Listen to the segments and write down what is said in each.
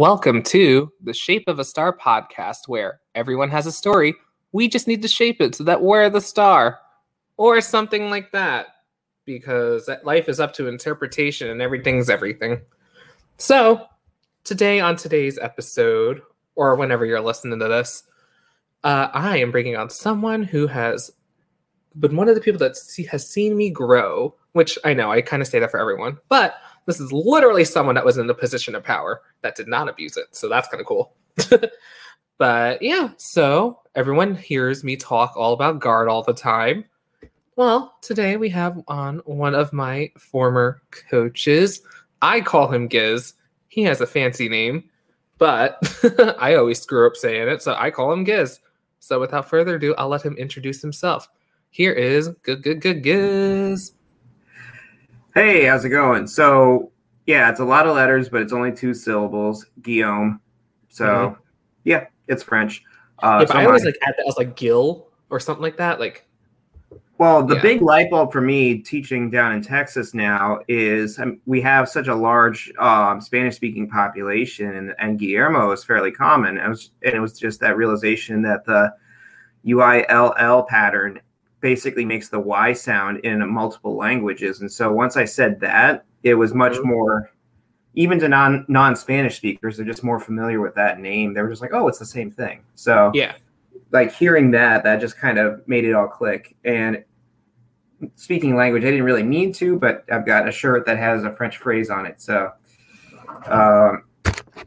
Welcome to the Shape of a Star podcast, where everyone has a story. We just need to shape it so that we're the star, or something like that, because life is up to interpretation and everything's everything. So, today on today's episode, or whenever you're listening to this, uh, I am bringing on someone who has been one of the people that see, has seen me grow, which I know I kind of say that for everyone, but this is literally someone that was in the position of power that did not abuse it. So that's kind of cool. but yeah, so everyone hears me talk all about guard all the time. Well, today we have on one of my former coaches. I call him Giz. He has a fancy name, but I always screw up saying it, so I call him Giz. So without further ado, I'll let him introduce himself. Here is good, good, good Giz. Hey, how's it going? So, yeah, it's a lot of letters, but it's only two syllables. Guillaume. So, mm-hmm. yeah, it's French. Uh, yeah, so I always my, like add that as like Gil or something like that. Like, well, the yeah. big light bulb for me teaching down in Texas now is um, we have such a large um, Spanish-speaking population, and, and Guillermo is fairly common. And it, was, and it was just that realization that the UILL pattern basically makes the Y sound in multiple languages. And so once I said that, it was much mm-hmm. more, even to non non Spanish speakers, they're just more familiar with that name. They were just like, oh, it's the same thing. So yeah, like hearing that, that just kind of made it all click. And speaking language, I didn't really mean to, but I've got a shirt that has a French phrase on it. So um,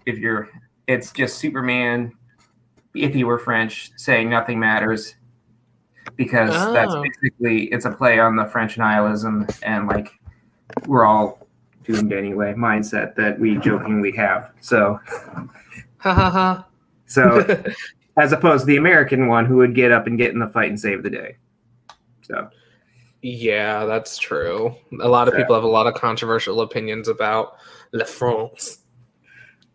if you're, it's just Superman. If he were French, saying nothing matters, because oh. that's basically it's a play on the French nihilism and like we're all doomed anyway mindset that we jokingly have. So, ha ha ha. So, as opposed to the American one who would get up and get in the fight and save the day. So, yeah, that's true. A lot of so. people have a lot of controversial opinions about La France.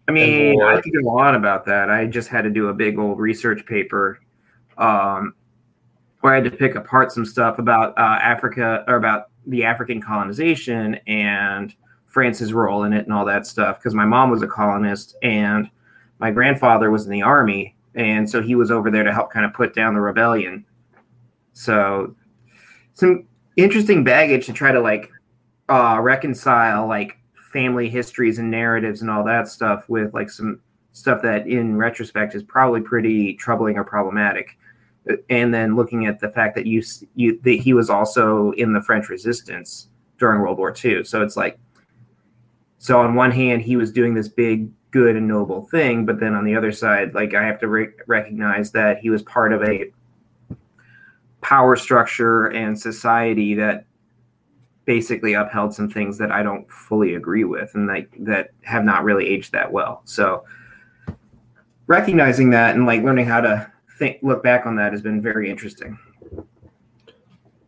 I mean, I think a lot about that. I just had to do a big old research paper um, where I had to pick apart some stuff about uh, Africa or about the African colonization and France's role in it and all that stuff. Because my mom was a colonist and my grandfather was in the army, and so he was over there to help kind of put down the rebellion. So some interesting baggage to try to like uh, reconcile like family histories and narratives and all that stuff with like some stuff that in retrospect is probably pretty troubling or problematic and then looking at the fact that you, you that he was also in the French Resistance during World War II. So it's like, so on one hand, he was doing this big, good, and noble thing, but then on the other side, like I have to re- recognize that he was part of a power structure and society that basically upheld some things that I don't fully agree with and like that have not really aged that well. So recognizing that and like learning how to think look back on that has been very interesting.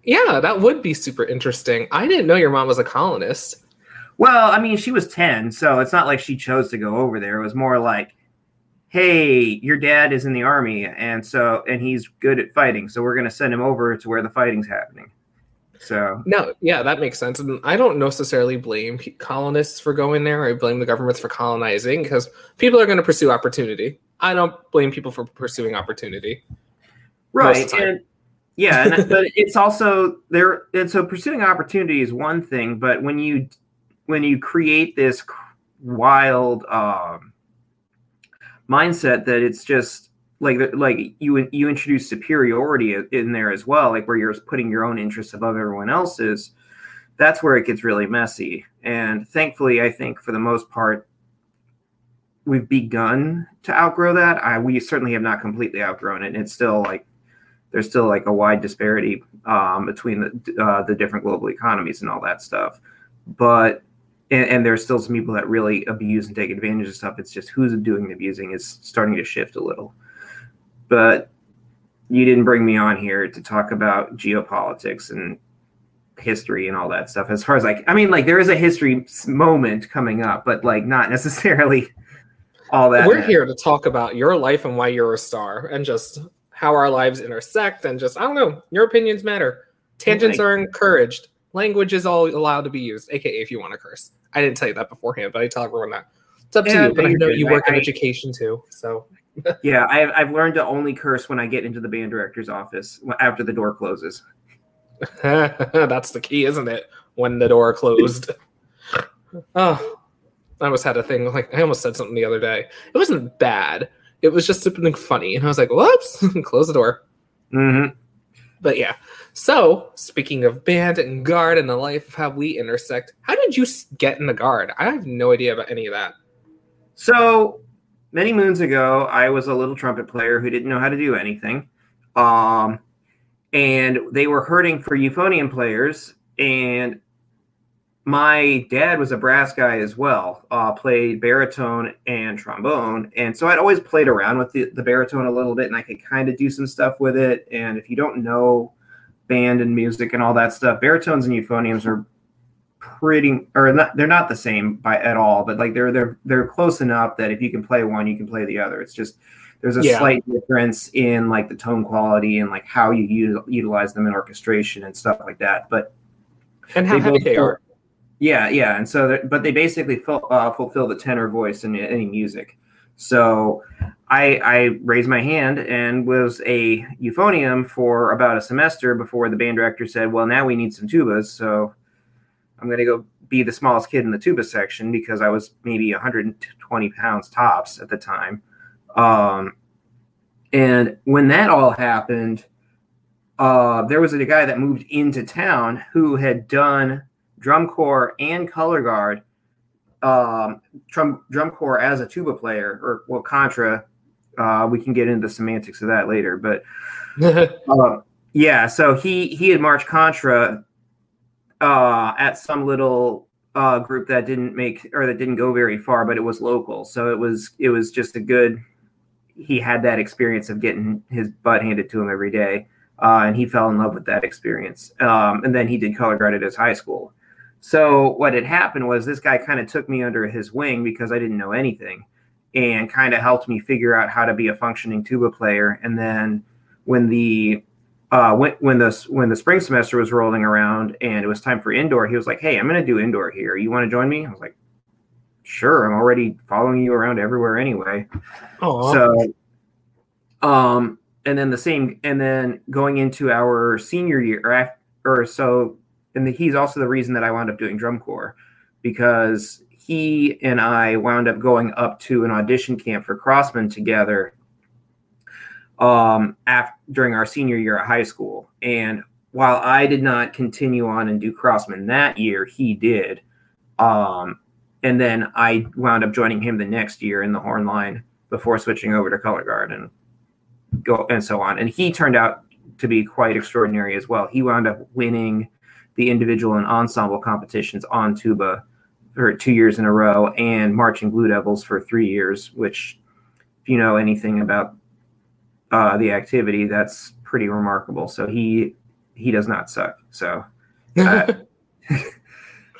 Yeah, that would be super interesting. I didn't know your mom was a colonist. Well, I mean, she was 10, so it's not like she chose to go over there. It was more like, hey, your dad is in the army, and so, and he's good at fighting, so we're going to send him over to where the fighting's happening. So, no, yeah, that makes sense. And I don't necessarily blame colonists for going there. I blame the governments for colonizing because people are going to pursue opportunity. I don't blame people for pursuing opportunity. Right. And, yeah, and, but it's also there and so pursuing opportunity is one thing, but when you when you create this wild um, mindset that it's just like like you you introduce superiority in there as well, like where you're putting your own interests above everyone else's. That's where it gets really messy. And thankfully, I think for the most part, we've begun to outgrow that. I we certainly have not completely outgrown it. And it's still like there's still like a wide disparity um, between the uh, the different global economies and all that stuff. But and, and, there's still some people that really abuse and take advantage of stuff. It's just who's doing the abusing is starting to shift a little. But you didn't bring me on here to talk about geopolitics and history and all that stuff. As far as like, I mean, like there is a history moment coming up, but like not necessarily all that. We're here to talk about your life and why you're a star, and just how our lives intersect, and just I don't know. Your opinions matter. Tangents are encouraged. Language is all allowed to be used, aka if you want to curse. I didn't tell you that beforehand, but I tell everyone that. It's up to you, but I know you work I, in education too, so. yeah, I've I've learned to only curse when I get into the band director's office after the door closes. That's the key, isn't it? When the door closed. oh, I almost had a thing like I almost said something the other day. It wasn't bad. It was just something funny, and I was like, "Whoops!" Close the door. Mm-hmm. But yeah. So speaking of band and guard and the life of how we intersect, how did you get in the guard? I have no idea about any of that. So many moons ago, I was a little trumpet player who didn't know how to do anything. Um, and they were hurting for euphonium players. And my dad was a brass guy as well, uh, played baritone and trombone. And so I'd always played around with the, the baritone a little bit and I could kind of do some stuff with it. And if you don't know band and music and all that stuff, baritones and euphoniums are pretty or not they're not the same by at all, but like they're they're they're close enough that if you can play one, you can play the other. It's just there's a yeah. slight difference in like the tone quality and like how you use, utilize them in orchestration and stuff like that. But and how heavy they are. Yeah, yeah, and so but they basically uh, fulfill the tenor voice in any music. So I, I raised my hand and was a euphonium for about a semester before the band director said, "Well, now we need some tubas." So I'm going to go be the smallest kid in the tuba section because I was maybe 120 pounds tops at the time. Um, and when that all happened, uh, there was a guy that moved into town who had done drum corps and color guard, um, drum, drum corps as a tuba player, or well, contra. Uh, we can get into the semantics of that later, but uh, yeah. So he he had marched contra uh, at some little uh, group that didn't make or that didn't go very far, but it was local. So it was it was just a good he had that experience of getting his butt handed to him every day, uh, and he fell in love with that experience. Um, and then he did color guard at his high school. So what had happened was this guy kind of took me under his wing because I didn't know anything, and kind of helped me figure out how to be a functioning tuba player. And then when the uh, when when the when the spring semester was rolling around and it was time for indoor, he was like, "Hey, I'm going to do indoor here. You want to join me?" I was like, sure, I'm already following you around everywhere anyway. Aww. So, um, and then the same, and then going into our senior year, or, after, or so, and the, he's also the reason that I wound up doing drum corps because he and I wound up going up to an audition camp for Crossmen together um, after, during our senior year at high school. And while I did not continue on and do Crossmen that year, he did. Um, and then I wound up joining him the next year in the horn line before switching over to color guard and go and so on. And he turned out to be quite extraordinary as well. He wound up winning the individual and ensemble competitions on tuba for two years in a row and marching Blue Devils for three years, which if you know anything about uh, the activity, that's pretty remarkable. So he he does not suck. So uh,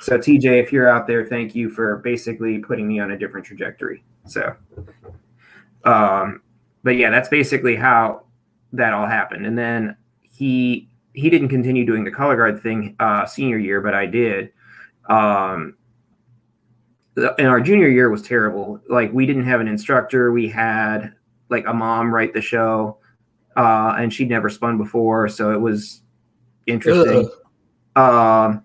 So TJ, if you're out there, thank you for basically putting me on a different trajectory. So, um, but yeah, that's basically how that all happened. And then he he didn't continue doing the color guard thing uh, senior year, but I did. Um, and our junior year was terrible. Like we didn't have an instructor. We had like a mom write the show, uh, and she'd never spun before, so it was interesting. Um,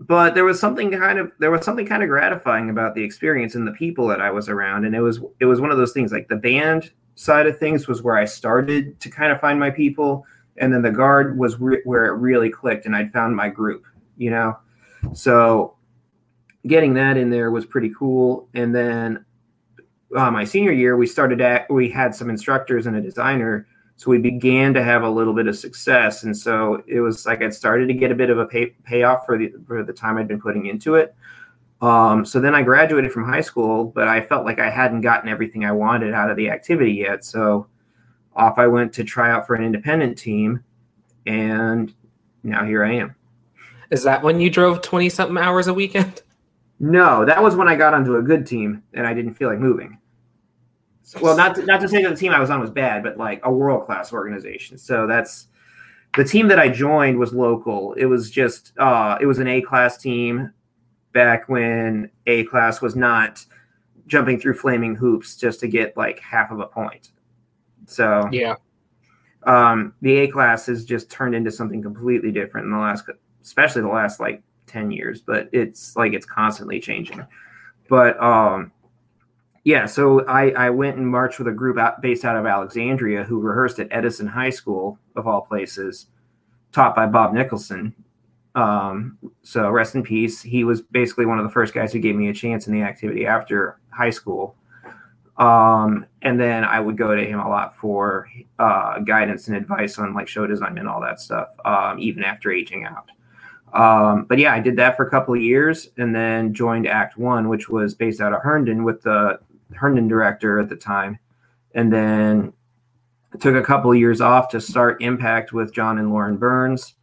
but there was something kind of there was something kind of gratifying about the experience and the people that I was around, and it was it was one of those things like the band side of things was where I started to kind of find my people, and then the guard was re- where it really clicked, and I'd found my group, you know. So getting that in there was pretty cool, and then uh, my senior year we started at we had some instructors and a designer so we began to have a little bit of success, and so it was like I'd started to get a bit of a pay, payoff for the for the time I'd been putting into it. Um, so then I graduated from high school, but I felt like I hadn't gotten everything I wanted out of the activity yet. So off I went to try out for an independent team, and now here I am. Is that when you drove twenty something hours a weekend? No, that was when I got onto a good team and I didn't feel like moving well, not to, not to say that the team I was on was bad, but like a world class organization. So that's the team that I joined was local. It was just uh, it was an A class team back when A class was not jumping through flaming hoops just to get like half of a point. So yeah, um, the A class has just turned into something completely different in the last, especially the last like ten years. But it's like it's constantly changing. But um, yeah, so I I went and marched with a group out, based out of Alexandria who rehearsed at Edison High School of all places, taught by Bob Nicholson. Um, so rest in peace. He was basically one of the first guys who gave me a chance in the activity after high school. Um, and then I would go to him a lot for uh, guidance and advice on like show design and all that stuff, um, even after aging out. Um, but yeah, I did that for a couple of years and then joined Act One, which was based out of Herndon with the Herndon director at the time. And then took a couple of years off to start Impact with John and Lauren Burns.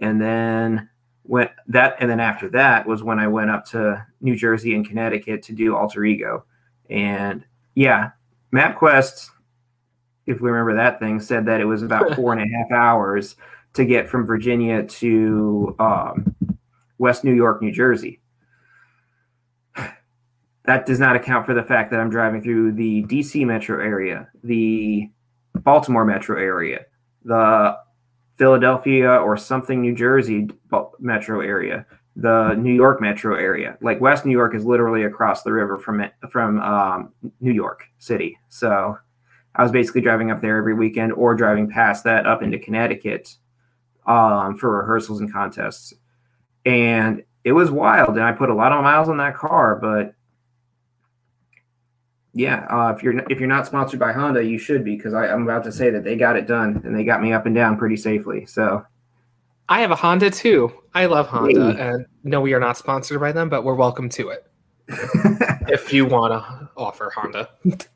And then went that and then after that was when I went up to New Jersey and Connecticut to do Alter Ego. And yeah, MapQuest, if we remember that thing, said that it was about four and a half hours to get from Virginia to um, West New York, New Jersey. That does not account for the fact that I'm driving through the DC metro area, the Baltimore metro area, the Philadelphia or something New Jersey metro area, the New York metro area. Like West New York is literally across the river from it, from um, New York City. So I was basically driving up there every weekend or driving past that up into Connecticut um, for rehearsals and contests. And it was wild. And I put a lot of miles on that car, but yeah, uh, if you're if you're not sponsored by Honda, you should be because I'm about to say that they got it done and they got me up and down pretty safely. So I have a Honda too. I love Honda, hey. and no, we are not sponsored by them, but we're welcome to it if you want to offer Honda.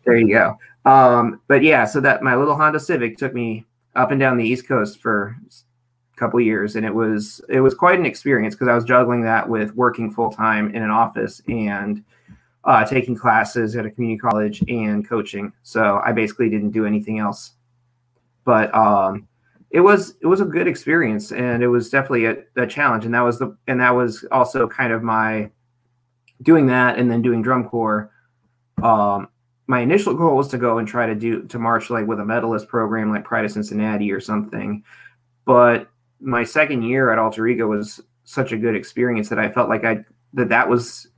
there you go. Um, but yeah, so that my little Honda Civic took me up and down the East Coast for a couple years, and it was it was quite an experience because I was juggling that with working full time in an office and uh, taking classes at a community college and coaching. So I basically didn't do anything else. But um, it was it was a good experience, and it was definitely a, a, challenge. And that was the and that was also kind of my doing that and then doing drum corps. Um, my initial goal was to go and try to do to march like with a medalist program like Pride of Cincinnati or something. But my second year at Alter Ego was such a good experience that I felt like I that that was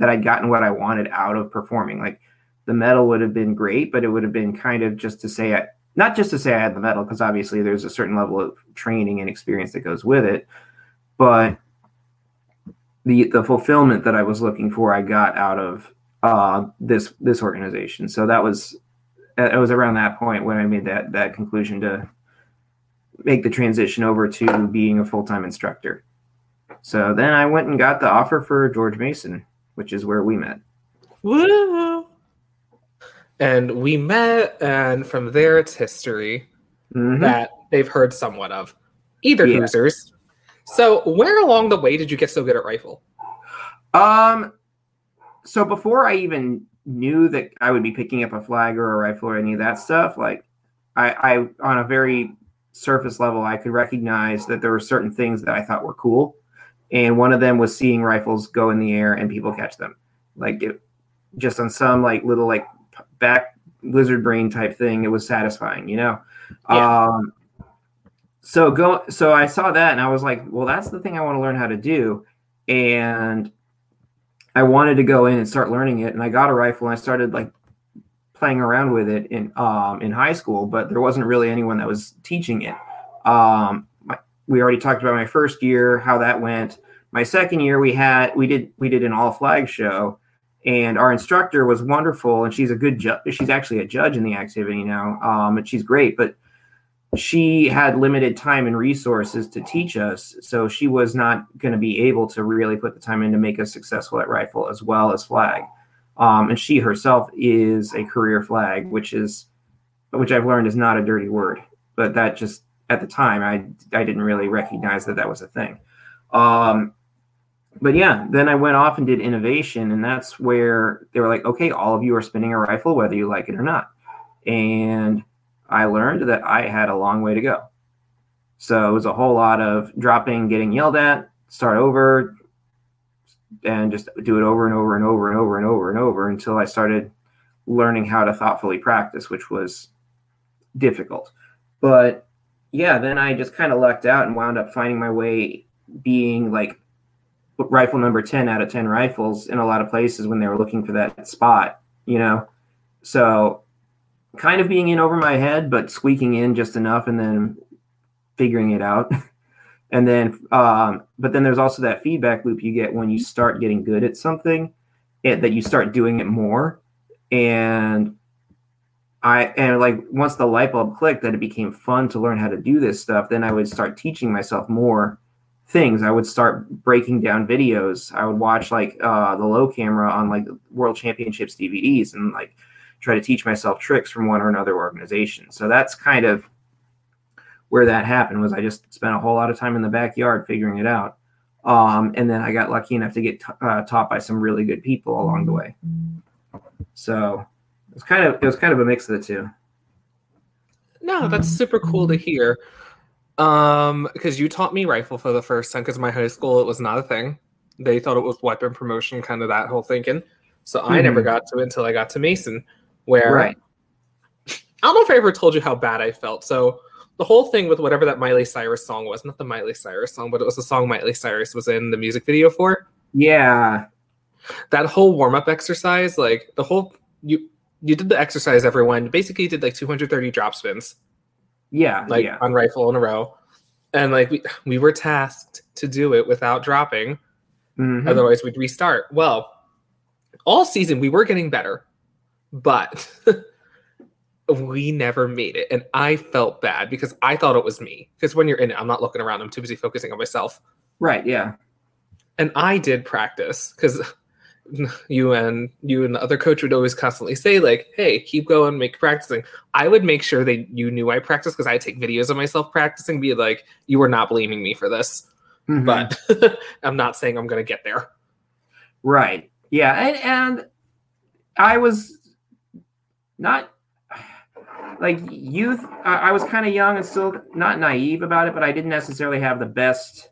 that I'd gotten what I wanted out of performing. Like the medal would have been great, but it would have been kind of just to say I, not just to say I had the medal, because obviously there's a certain level of training and experience that goes with it, but the the fulfillment that I was looking for, I got out of uh, this this organization. So that was it was around that point when I made that that conclusion to make the transition over to being a full time instructor. So then I went and got the offer for George Mason which is where we met. Woo! And we met, and from there it's history mm-hmm. that they've heard somewhat of. Either yeah. So, where along the way did you get so good at rifle? Um, so before I even knew that I would be picking up a flag or a rifle or any of that stuff, like I, I on a very surface level, I could recognize that there were certain things that I thought were cool and one of them was seeing rifles go in the air and people catch them like it, just on some like little like back lizard brain type thing it was satisfying you know yeah. um so go so i saw that and i was like well that's the thing i want to learn how to do and i wanted to go in and start learning it and i got a rifle and i started like playing around with it in um in high school but there wasn't really anyone that was teaching it um we already talked about my first year, how that went. My second year, we had we did we did an all flag show, and our instructor was wonderful, and she's a good judge. She's actually a judge in the activity now, um, and she's great. But she had limited time and resources to teach us, so she was not going to be able to really put the time in to make us successful at rifle as well as flag. Um, and she herself is a career flag, which is which I've learned is not a dirty word, but that just at the time I I didn't really recognize that that was a thing. Um, but yeah, then I went off and did innovation, and that's where they were like, okay, all of you are spinning a rifle, whether you like it or not. And I learned that I had a long way to go. So it was a whole lot of dropping, getting yelled at, start over, and just do it over and over and over and over and over and over until I started learning how to thoughtfully practice, which was difficult. But yeah, then I just kind of lucked out and wound up finding my way being like rifle number 10 out of 10 rifles in a lot of places when they were looking for that spot, you know? So kind of being in over my head, but squeaking in just enough and then figuring it out. and then, um, but then there's also that feedback loop you get when you start getting good at something it, that you start doing it more. And I, and like once the light bulb clicked that it became fun to learn how to do this stuff, then I would start teaching myself more things. I would start breaking down videos. I would watch like uh, the low camera on like World Championships DVDs and like try to teach myself tricks from one or another organization. So that's kind of where that happened. Was I just spent a whole lot of time in the backyard figuring it out, um, and then I got lucky enough to get t- uh, taught by some really good people along the way. So it was kind of it was kind of a mix of the two. No, that's super cool to hear. Um, because you taught me rifle for the first time because my high school it was not a thing. They thought it was weapon promotion, kind of that whole thinking. So mm-hmm. I never got to it until I got to Mason, where right. I don't know if I ever told you how bad I felt. So the whole thing with whatever that Miley Cyrus song was, not the Miley Cyrus song, but it was the song Miley Cyrus was in the music video for. Yeah. That whole warm up exercise, like the whole you you did the exercise everyone basically did like 230 drop spins yeah, like yeah. on rifle in a row, and like we we were tasked to do it without dropping. Mm-hmm. Otherwise, we'd restart. Well, all season we were getting better, but we never made it, and I felt bad because I thought it was me. Because when you're in it, I'm not looking around; I'm too busy focusing on myself. Right. Yeah. And I did practice because you and you and the other coach would always constantly say like hey keep going make practicing. I would make sure that you knew i practiced because i take videos of myself practicing be like you were not blaming me for this. Mm-hmm. but i'm not saying i'm going to get there. Right. Yeah and, and i was not like youth i, I was kind of young and still not naive about it but i didn't necessarily have the best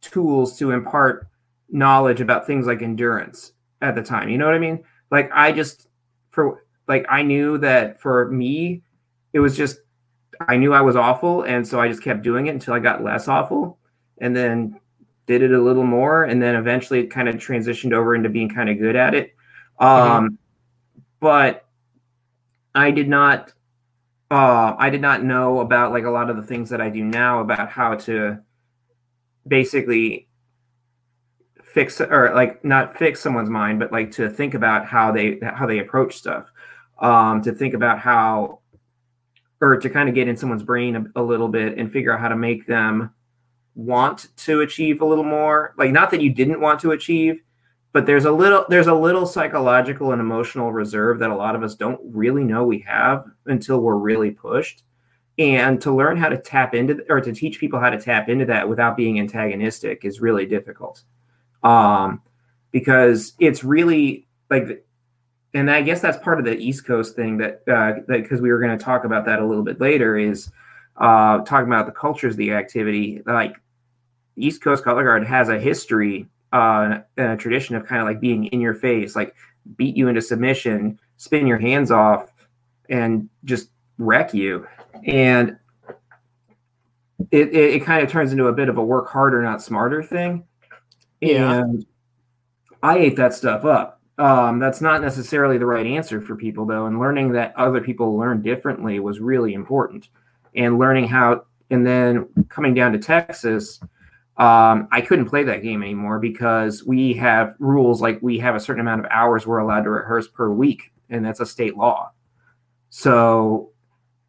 tools to impart knowledge about things like endurance at the time. You know what I mean? Like I just for like I knew that for me, it was just I knew I was awful, and so I just kept doing it until I got less awful, and then did it a little more, and then eventually it kind of transitioned over into being kind of good at it. Um, mm-hmm. But I did not. Uh, I did not know about like a lot of the things that I do now about how to basically fix or like not fix someone's mind, but like to think about how they how they approach stuff, um, to think about how or to kind of get in someone's brain a, a, little bit and figure out how to make them want to achieve a little more. Like not that you didn't want to achieve, but there's a little there's a little psychological and emotional reserve that a lot of us don't really know we have until we're really pushed. And to learn how to tap into or to teach people how to tap into that without being antagonistic is really difficult um, because it's really like, and I guess that's part of the East Coast thing that uh, that because we were going to talk about that a little bit later is uh, talking about the cultures the activity. Like East Coast Color Guard has a history uh, and a tradition of kind of like being in your face, like beat you into submission, spin your hands off, and just wreck you. And it, it, it kind of turns into a bit of a work harder, not smarter thing. Yeah. And I ate that stuff up. Um, that's not necessarily the right answer for people, though. And learning that other people learn differently was really important. And learning how, and then coming down to Texas, um, I couldn't play that game anymore because we have rules like we have a certain amount of hours we're allowed to rehearse per week, and that's a state law. So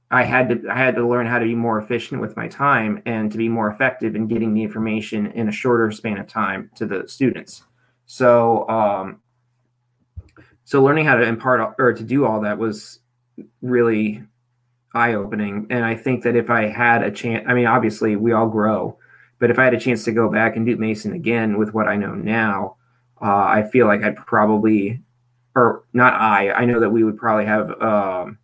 I had to I had to learn how to be more efficient with my time and to be more effective in getting the information in a shorter span of time to the students. So um, so learning how to impart or to do all that was really eye opening. And I think that if I had a chance, I mean, obviously we all grow, but if I had a chance to go back and do Mason again with what I know now, uh, I feel like I'd probably, or not I, I know that we would probably have. Um,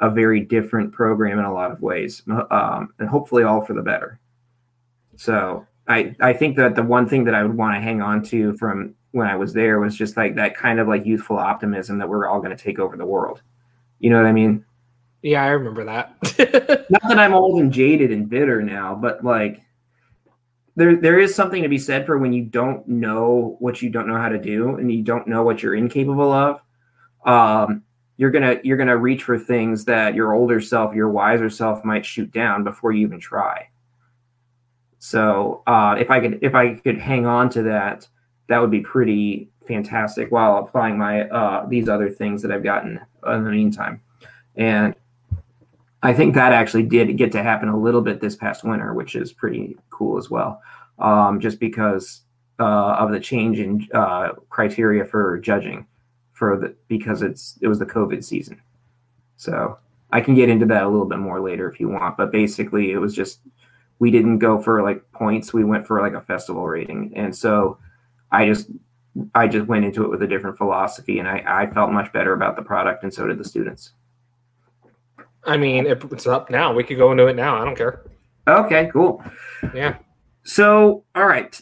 a very different program in a lot of ways, um, and hopefully all for the better. So I I think that the one thing that I would want to hang on to from when I was there was just like that kind of like youthful optimism that we're all going to take over the world. You know what I mean? Yeah, I remember that. Not that I'm old and jaded and bitter now, but like there there is something to be said for when you don't know what you don't know how to do and you don't know what you're incapable of. Um, you're gonna you're gonna reach for things that your older self, your wiser self might shoot down before you even try. So uh, if I could if I could hang on to that, that would be pretty fantastic while applying my uh, these other things that I've gotten in the meantime. And I think that actually did get to happen a little bit this past winter, which is pretty cool as well. Um, just because uh, of the change in uh, criteria for judging for the because it's it was the COVID season. So I can get into that a little bit more later if you want, but basically it was just we didn't go for like points, we went for like a festival rating. And so I just I just went into it with a different philosophy and I, I felt much better about the product and so did the students. I mean, it's up now. We could go into it now. I don't care. Okay, cool. Yeah. So, all right.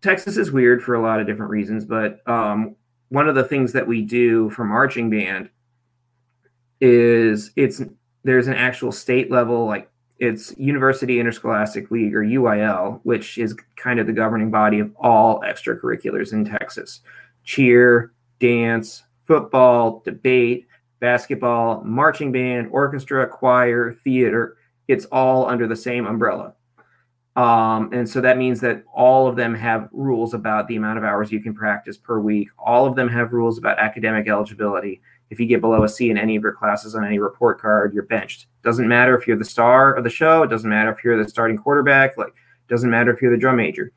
Texas is weird for a lot of different reasons, but um, one of the things that we do for marching band is it's there's an actual state level like it's University Interscholastic League or UIL, which is kind of the governing body of all extracurriculars in Texas. Cheer, dance, football, debate, basketball, marching band, orchestra, choir, theater. It's all under the same umbrella. Um, and so that means that all of them have rules about the amount of hours you can practice per week. All of them have rules about academic eligibility. If you get below a C in any of your classes on any report card, you're benched. Doesn't matter if you're the star of the show. It doesn't matter if you're the starting quarterback. Like, doesn't matter if you're the drum major.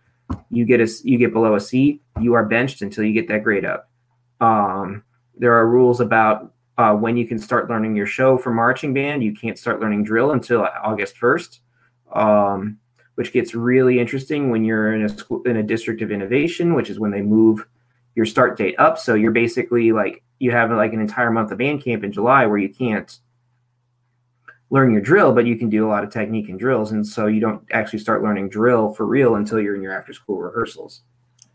You get a you get below a C, you are benched until you get that grade up. Um, there are rules about uh, when you can start learning your show for marching band. You can't start learning drill until August 1st, um, which gets really interesting when you're in a school in a district of innovation, which is when they move your start date up. So you're basically like you have like an entire month of band camp in July where you can't learn your drill, but you can do a lot of technique and drills, and so you don't actually start learning drill for real until you're in your after school rehearsals.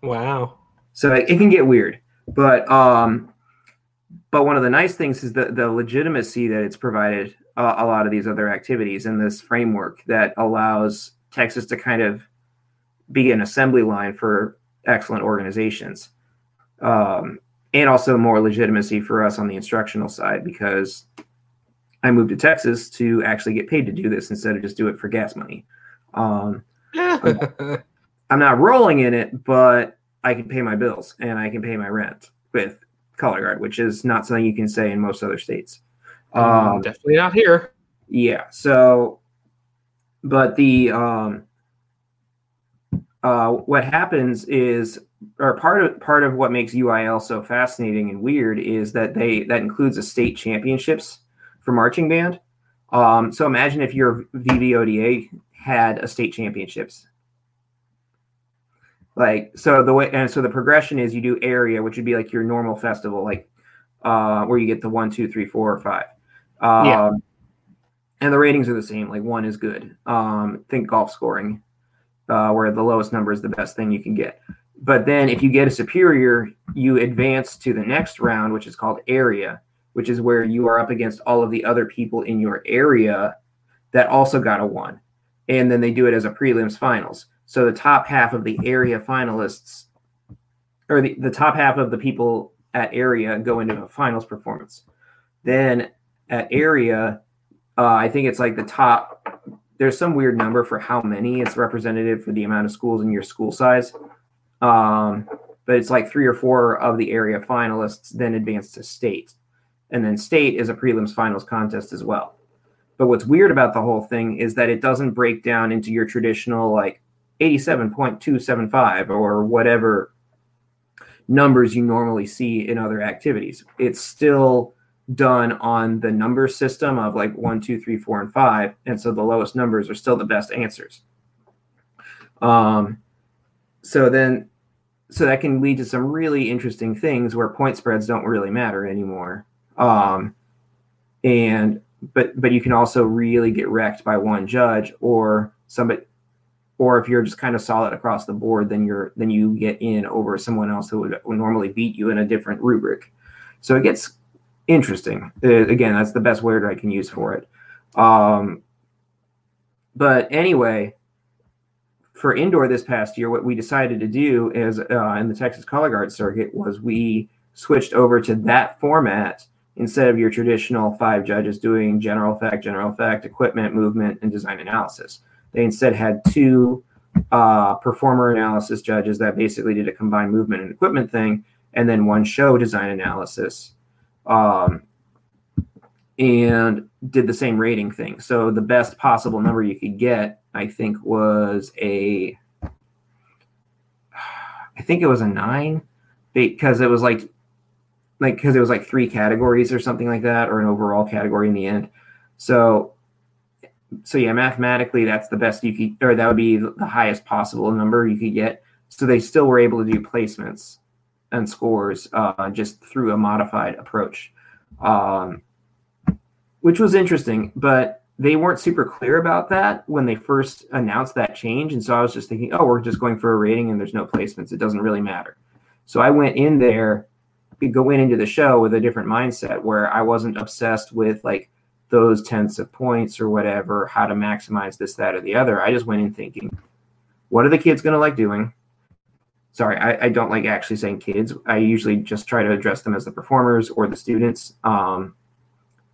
Wow. So it, it can get weird, but um, but one of the nice things is the, the legitimacy that it's provided uh, a lot of these other activities in this framework that allows Texas to kind of be an assembly line for excellent organizations. Um, and also more legitimacy for us on the instructional side because I moved to Texas to actually get paid to do this instead of just do it for gas money. Um, I'm, I'm not rolling in it, but I can pay my bills and I can pay my rent with color guard, which is not something you can say in most other states. Um, Definitely not here. Yeah. So, but the um, uh, what happens is, or part of part of what makes UIL so fascinating and weird is that they that includes a state championships for marching band. Um, so imagine if your VBODA had a state championships like so the way and so the progression is you do area, which would be like your normal festival, like uh where you get the one, two, three, four, or five. Um, yeah. And the ratings are the same. Like one is good. Um, think golf scoring, uh, where the lowest number is the best thing you can get. But then if you get a superior, you advance to the next round, which is called area, which is where you are up against all of the other people in your area that also got a one. And then they do it as a prelims finals. So the top half of the area finalists, or the, the top half of the people at area go into a finals performance. Then at area, uh, I think it's like the top. There's some weird number for how many it's representative for the amount of schools in your school size. Um, but it's like three or four of the area finalists then advance to state. And then state is a prelims finals contest as well. But what's weird about the whole thing is that it doesn't break down into your traditional like 87.275 or whatever numbers you normally see in other activities. It's still done on the number system of like one, two, three, four, and five. And so the lowest numbers are still the best answers. Um, so then, so that can lead to some really interesting things where point spreads don't really matter anymore. Um, and, but, but you can also really get wrecked by one judge or somebody, or if you're just kind of solid across the board, then you're then you get in over someone else who would, would normally beat you in a different rubric. So it gets interesting. Uh, again, that's the best word I can use for it. Um, but anyway, for indoor this past year, what we decided to do is uh, in the Texas Color Guard circuit was we switched over to that format instead of your traditional five judges doing general effect, general effect, equipment, movement, and design analysis. They instead had two uh, performer analysis judges that basically did a combined movement and equipment thing, and then one show design analysis, um, and did the same rating thing. So the best possible number you could get, I think, was a, I think it was a nine, because it was like, like because it was like three categories or something like that, or an overall category in the end. So so yeah, mathematically, that's the best you could, or that would be the highest possible number you could get. So they still were able to do placements and scores uh, just through a modified approach, um, which was interesting. But they weren't super clear about that when they first announced that change. And so I was just thinking, oh, we're just going for a rating and there's no placements. It doesn't really matter. So I went in there, going into the show with a different mindset where I wasn't obsessed with like those tenths of points or whatever, how to maximize this, that, or the other. I just went in thinking, what are the kids going to like doing? Sorry, I, I, don't like actually saying kids. I usually just try to address them as the performers or the students. Um,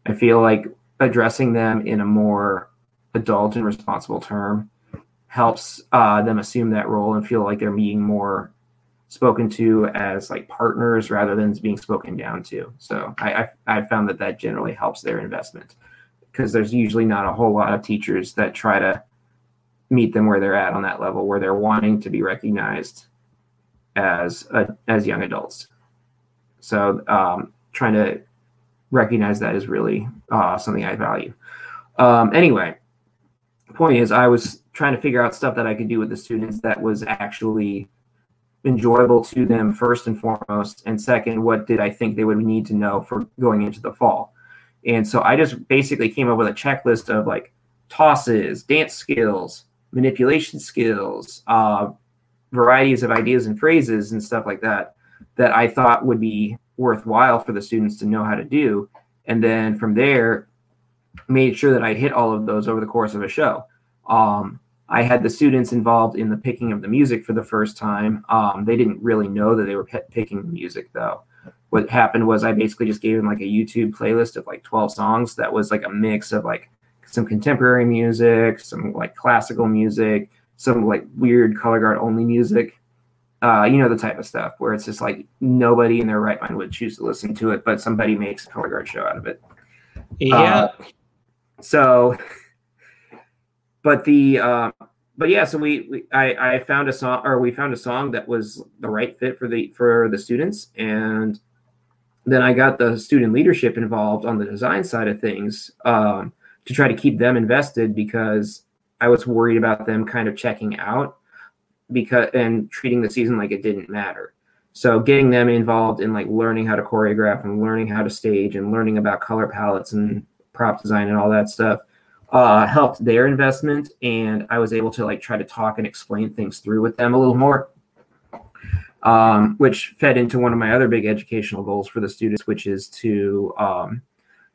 I feel like addressing them in a more adult and responsible term helps uh, them assume that role and feel like they're being more spoken to as like partners rather than being spoken down to. So I, I, I found that that generally helps their investment because there's usually not a whole lot of teachers that try to meet them where they're at on that level where they're wanting to be recognized as a, as young adults. So um, trying to recognize that is really uh, something I value. Um, anyway, point is I was trying to figure out stuff that I could do with the students that was actually enjoyable to them first and foremost and second what did i think they would need to know for going into the fall and so i just basically came up with a checklist of like tosses dance skills manipulation skills uh, varieties of ideas and phrases and stuff like that that i thought would be worthwhile for the students to know how to do and then from there made sure that i hit all of those over the course of a show um, I had the students involved in the picking of the music for the first time. Um, they didn't really know that they were p- picking the music though. What happened was I basically just gave them like a YouTube playlist of like 12 songs that was like a mix of like some contemporary music, some like classical music, some like weird color guard only music. Uh, you know the type of stuff where it's just like nobody in their right mind would choose to listen to it, but somebody makes a color guard show out of it. Yeah. Uh, so but the uh, but yeah, so we, we I, I found a song or we found a song that was the right fit for the for the students and then I got the student leadership involved on the design side of things um, to try to keep them invested because I was worried about them kind of checking out because and treating the season like it didn't matter. So getting them involved in like learning how to choreograph and learning how to stage and learning about color palettes and prop design and all that stuff uh, helped their investment, and I was able to like try to talk and explain things through with them a little more, um, which fed into one of my other big educational goals for the students, which is to um,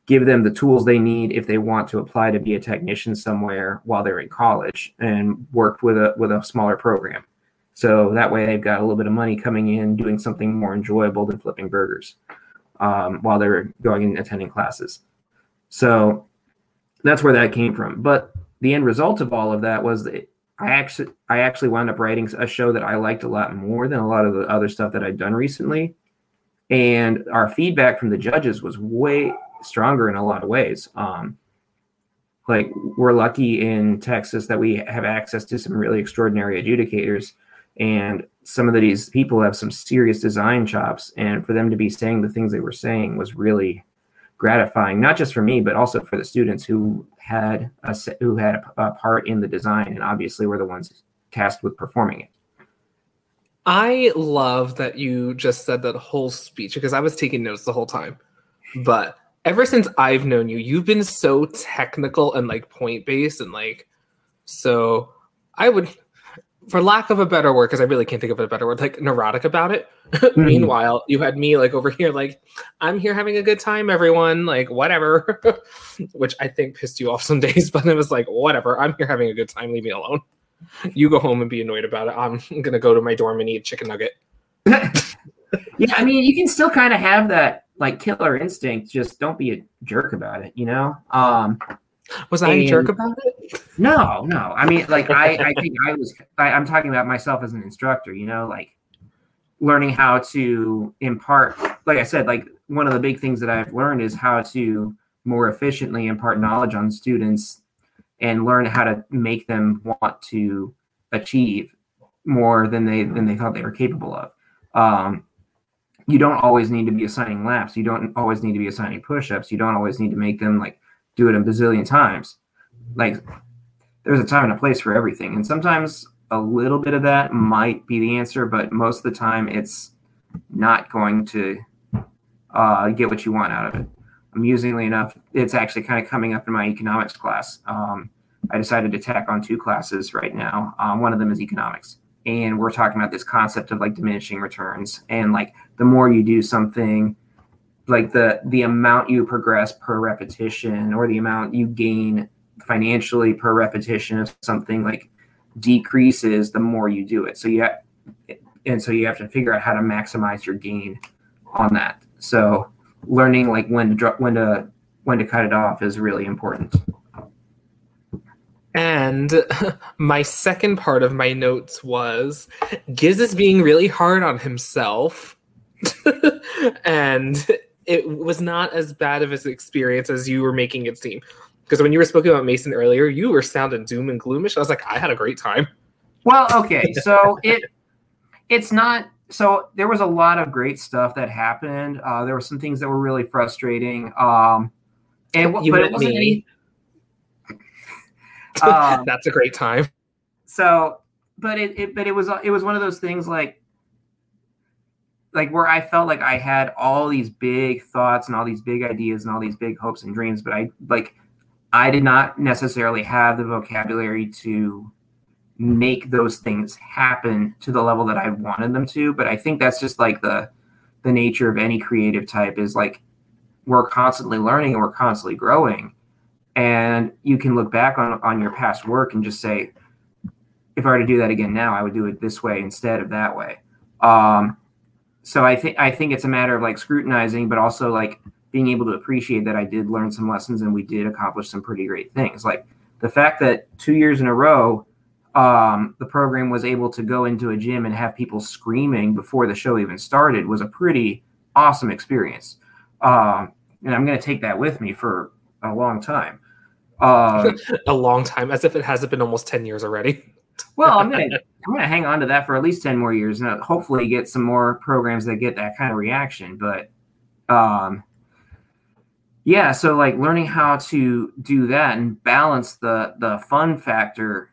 give them the tools they need if they want to apply to be a technician somewhere while they're in college and work with a with a smaller program. So that way they've got a little bit of money coming in, doing something more enjoyable than flipping burgers um, while they're going and attending classes. So that's where that came from. But the end result of all of that was that I actually I actually wound up writing a show that I liked a lot more than a lot of the other stuff that I'd done recently. And our feedback from the judges was way stronger in a lot of ways. Um, like we're lucky in Texas that we have access to some really extraordinary adjudicators, and some of these people have some serious design chops. And for them to be saying the things they were saying was really gratifying, not just for me, but also for the students who had a who had a, a part in the design and obviously were the ones tasked with performing it. I love that you just said that whole speech because I was taking notes the whole time. But ever since I've known you, you've been so technical and like point based and like so I would for lack of a better word, because I really can't think of a better word, like neurotic about it. Mm-hmm. Meanwhile, you had me like over here, like, I'm here having a good time, everyone, like, whatever, which I think pissed you off some days, but it was like, whatever, I'm here having a good time, leave me alone. You go home and be annoyed about it. I'm going to go to my dorm and eat a chicken nugget. yeah, I mean, you can still kind of have that like killer instinct, just don't be a jerk about it, you know? Um, was I a jerk about it? No, no. I mean, like I, I think I was. I, I'm talking about myself as an instructor. You know, like learning how to impart. Like I said, like one of the big things that I've learned is how to more efficiently impart knowledge on students and learn how to make them want to achieve more than they than they thought they were capable of. Um, you don't always need to be assigning laps. You don't always need to be assigning push-ups. You don't always need to make them like do it a bazillion times. Like there's a time and a place for everything. And sometimes a little bit of that might be the answer, but most of the time it's not going to uh, get what you want out of it. Amusingly enough, it's actually kind of coming up in my economics class. Um, I decided to tack on two classes right now. Um, one of them is economics. And we're talking about this concept of like diminishing returns. And like the more you do something, like the the amount you progress per repetition or the amount you gain financially per repetition of something like decreases the more you do it so you have, and so you have to figure out how to maximize your gain on that so learning like when to when to when to cut it off is really important and my second part of my notes was Giz is being really hard on himself. and it was not as bad of an experience as you were making it seem. Because when you were speaking about Mason earlier, you were sounding doom and gloomish. I was like, I had a great time. Well, okay, so it it's not. So there was a lot of great stuff that happened. Uh, there were some things that were really frustrating. Um, and you but it wasn't me. Any, um, That's a great time. So, but it, it but it was it was one of those things like like where I felt like I had all these big thoughts and all these big ideas and all these big hopes and dreams, but I like I did not necessarily have the vocabulary to make those things happen to the level that I wanted them to. But I think that's just like the the nature of any creative type is like we're constantly learning and we're constantly growing. And you can look back on, on your past work and just say, if I were to do that again now, I would do it this way instead of that way. Um, so I think I think it's a matter of like scrutinizing, but also like being able to appreciate that I did learn some lessons and we did accomplish some pretty great things. Like the fact that two years in a row, um, the program was able to go into a gym and have people screaming before the show even started was a pretty awesome experience. Um, and I'm going to take that with me for a long time. Uh, a long time, as if it hasn't been almost 10 years already. Well, I'm gonna I'm gonna hang on to that for at least ten more years, and hopefully get some more programs that get that kind of reaction. But, um, yeah, so like learning how to do that and balance the the fun factor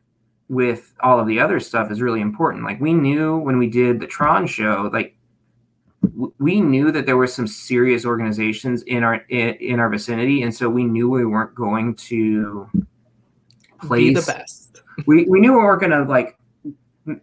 with all of the other stuff is really important. Like we knew when we did the Tron show, like we knew that there were some serious organizations in our in, in our vicinity, and so we knew we weren't going to place Be the best we, we knew we weren't going to like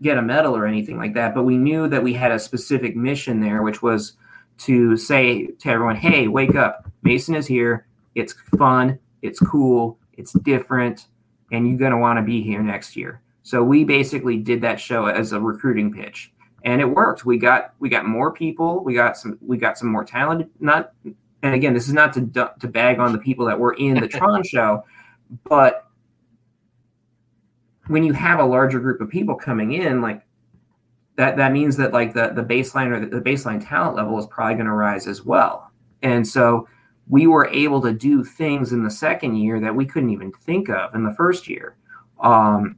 get a medal or anything like that, but we knew that we had a specific mission there, which was to say to everyone, hey, wake up. Mason is here. It's fun. It's cool. It's different. And you're going to want to be here next year. So we basically did that show as a recruiting pitch and it worked. We got, we got more people. We got some, we got some more talent. Not, and again, this is not to, to bag on the people that were in the Tron show, but when you have a larger group of people coming in, like that, that means that like the, the baseline or the, baseline talent level is probably going to rise as well. And so we were able to do things in the second year that we couldn't even think of in the first year. Um,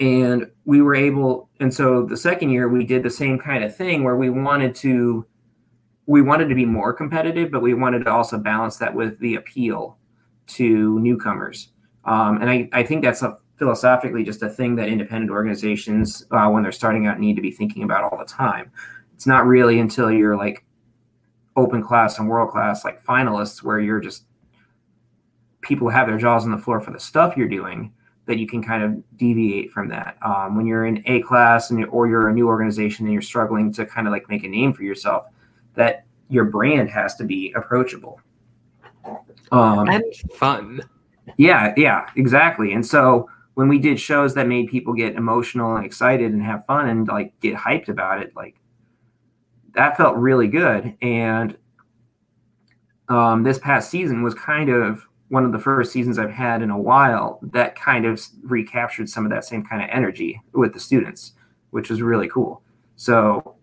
and we were able, and so the second year we did the same kind of thing where we wanted to, we wanted to be more competitive, but we wanted to also balance that with the appeal to newcomers. Um, and I, I think that's a philosophically just a thing that independent organizations, uh, when they're starting out, need to be thinking about all the time. It's not really until you're like open class and world class, like finalists, where you're just people have their jaws on the floor for the stuff you're doing, that you can kind of deviate from that. Um, when you're in a class and or you're a new organization and you're struggling to kind of like make a name for yourself, that your brand has to be approachable um, and fun. Yeah, yeah, exactly. And so when we did shows that made people get emotional and excited and have fun and like get hyped about it, like that felt really good. And um, this past season was kind of one of the first seasons I've had in a while that kind of recaptured some of that same kind of energy with the students, which was really cool. So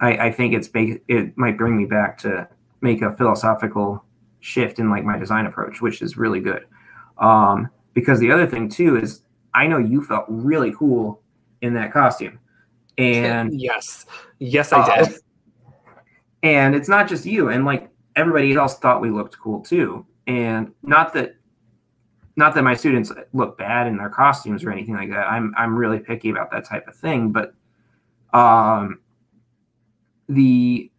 I, I think it's it might bring me back to make a philosophical shift in like my design approach, which is really good. Um, because the other thing too is I know you felt really cool in that costume, and yes, yes, I uh, did. And it's not just you, and like everybody else thought we looked cool too and not that not that my students look bad in their costumes or anything like that. I'm I'm really picky about that type of thing, but um, the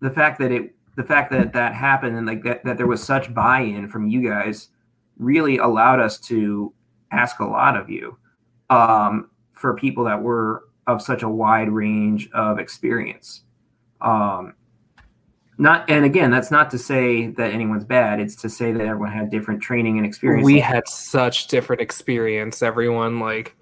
the fact that it the fact that that happened and like that, that there was such buy-in from you guys really allowed us to ask a lot of you um, for people that were of such a wide range of experience. Um, not and again that's not to say that anyone's bad. It's to say that everyone had different training and experience. We had such different experience everyone. Like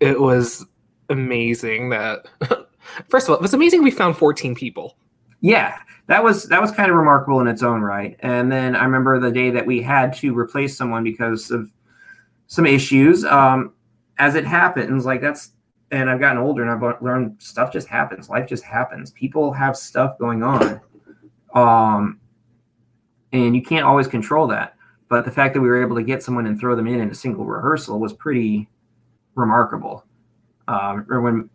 it was amazing that first of all it was amazing we found 14 people. Yeah that was that was kind of remarkable in its own right. And then i remember the day that we had to replace someone because of some issues um as it happens like that's and i've gotten older and i've learned stuff just happens life just happens people have stuff going on um, and you can't always control that. But the fact that we were able to get someone and throw them in in a single rehearsal was pretty remarkable. Um, or when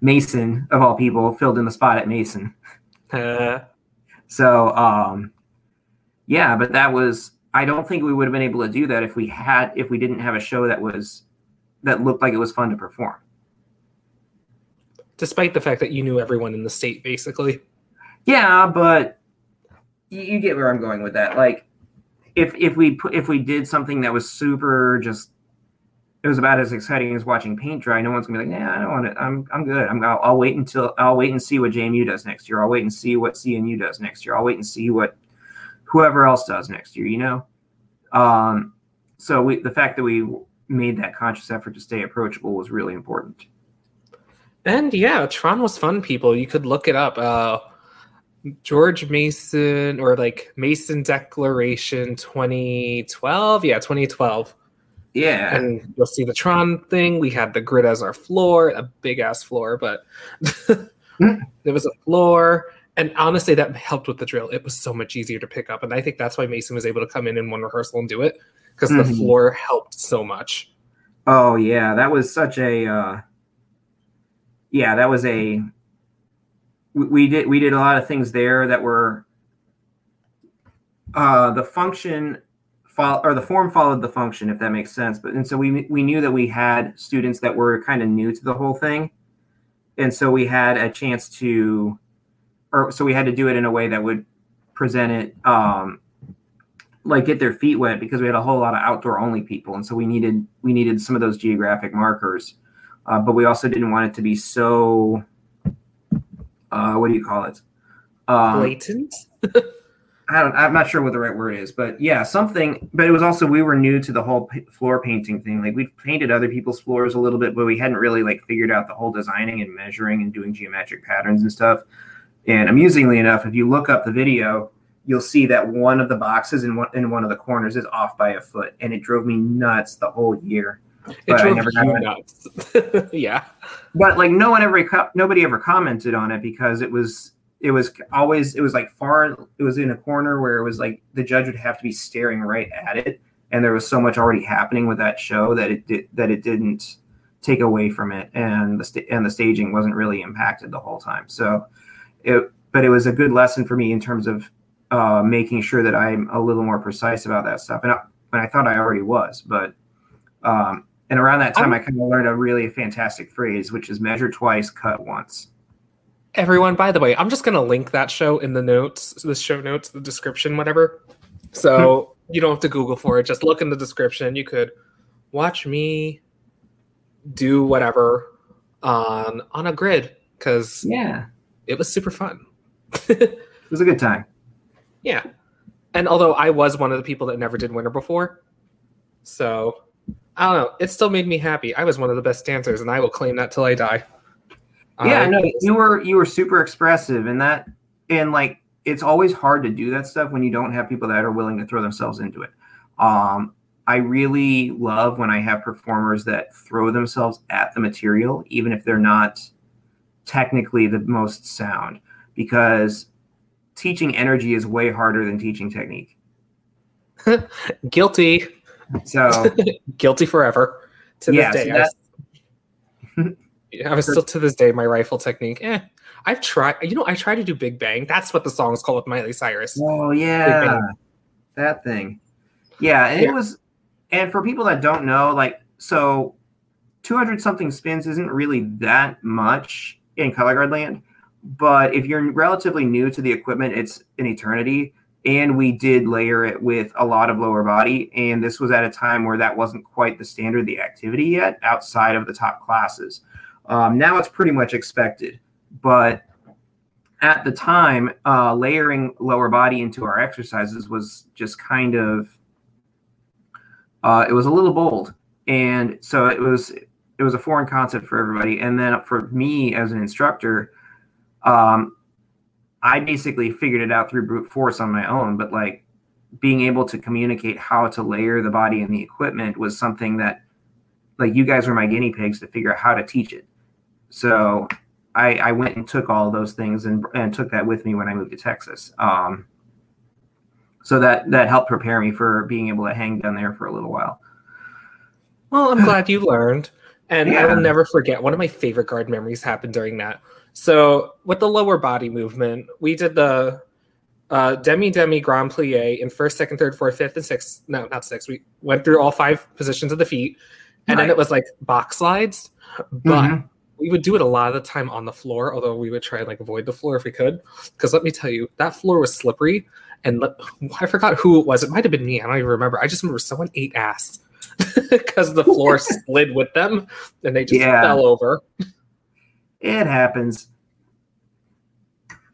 Mason, of all people, filled in the spot at Mason. So, um, yeah, but that was. I don't think we would have been able to do that if we had if we didn't have a show that was that looked like it was fun to perform. Despite the fact that you knew everyone in the state, basically. Yeah, but you, you get where I'm going with that. Like, if if we put if we did something that was super just it was about as exciting as watching paint dry. No one's gonna be like, "Nah, I don't want it. I'm I'm good. I'm I'll, I'll wait until I'll wait and see what JMU does next year. I'll wait and see what CNU does next year. I'll wait and see what whoever else does next year." You know. Um, so we the fact that we made that conscious effort to stay approachable was really important. And yeah, Tron was fun. People, you could look it up. Uh, George Mason or like Mason Declaration 2012. Yeah, 2012. Yeah. And you'll see the Tron thing. We had the grid as our floor, a big ass floor, but there was a floor. And honestly, that helped with the drill. It was so much easier to pick up. And I think that's why Mason was able to come in in one rehearsal and do it because mm-hmm. the floor helped so much. Oh, yeah. That was such a, uh, yeah, that was a we, did we did a lot of things there that were uh, the function follow, or the form followed the function, if that makes sense. But and so we we knew that we had students that were kind of new to the whole thing, and so we had a chance to, or so we had to do it in a way that would present it um, like get their feet wet because we had a whole lot of outdoor only people, and so we needed we needed some of those geographic markers, uh, but we also didn't want it to be so uh, what do you call it? Um, Blatant. I don't. I'm not sure what the right word is, but yeah, something. But it was also we were new to the whole p- floor painting thing. Like we've painted other people's floors a little bit, but we hadn't really like figured out the whole designing and measuring and doing geometric patterns and stuff. And amusingly enough, if you look up the video, you'll see that one of the boxes in one in one of the corners is off by a foot, and it drove me nuts the whole year. It drove you nuts. yeah. But like no one ever, nobody ever commented on it because it was, it was always, it was like far, it was in a corner where it was like the judge would have to be staring right at it, and there was so much already happening with that show that it did that it didn't take away from it, and the st- and the staging wasn't really impacted the whole time. So, it, but it was a good lesson for me in terms of uh, making sure that I'm a little more precise about that stuff, and I, and I thought I already was, but. Um, and around that time, I'm, i kind of learned a really fantastic phrase, which is measure twice, cut once. Everyone, by the way, I'm just going to link that show in the notes, the show notes, the description, whatever. So hmm. you don't have to Google for it. Just look in the description. You could watch me do whatever on on a grid because yeah, it was super fun. it was a good time. Yeah, and although I was one of the people that never did winter before, so I don't know, it still made me happy. I was one of the best dancers, and I will claim that till I die. Yeah, I, no, you were you were super expressive, and that and like it's always hard to do that stuff when you don't have people that are willing to throw themselves into it. Um, I really love when I have performers that throw themselves at the material, even if they're not technically the most sound, because teaching energy is way harder than teaching technique. guilty. So guilty forever. To yeah, this day, so I, I was still to this day my rifle technique. Eh, I've tried. You know, I try to do Big Bang. That's what the song is called with Miley Cyrus. Oh yeah, that thing. Yeah, and yeah. it was. And for people that don't know, like, so 200 something spins isn't really that much in color guard land. But if you're relatively new to the equipment, it's an eternity. And we did layer it with a lot of lower body. And this was at a time where that wasn't quite the standard, the activity yet outside of the top classes. Um, now it's pretty much expected. But at the time, uh, layering lower body into our exercises was just kind of, uh, it was a little bold. And so it was, it was a foreign concept for everybody. And then for me as an instructor, um, I basically figured it out through brute force on my own. But like being able to communicate how to layer the body and the equipment was something that, like, you guys were my guinea pigs to figure out how to teach it. So I, I went and took all those things and, and took that with me when I moved to Texas. Um, so that that helped prepare me for being able to hang down there for a little while. Well, I'm glad you learned, and yeah. I will never forget. One of my favorite guard memories happened during that. So with the lower body movement, we did the uh, demi demi grand plie in first, second, third, fourth, fifth, and sixth. No, not six. We went through all five positions of the feet, and right. then it was like box slides, but. Mm-hmm we would do it a lot of the time on the floor, although we would try and like avoid the floor if we could. Because let me tell you, that floor was slippery, and I forgot who it was. It might have been me. I don't even remember. I just remember someone ate ass because the floor slid with them, and they just yeah. fell over. It happens.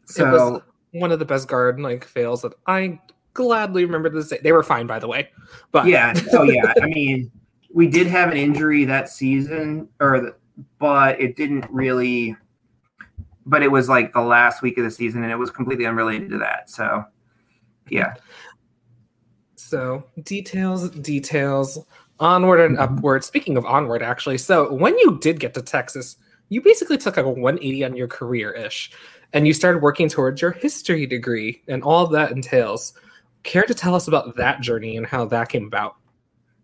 So it was one of the best guard like fails that I gladly remember this day. They were fine, by the way. But yeah, oh yeah. I mean, we did have an injury that season, or the, but it didn't really. But it was like the last week of the season, and it was completely unrelated to that. So, yeah. So details, details, onward and upward. Speaking of onward, actually, so when you did get to Texas, you basically took like a 180 on your career ish, and you started working towards your history degree and all that entails. Care to tell us about that journey and how that came about?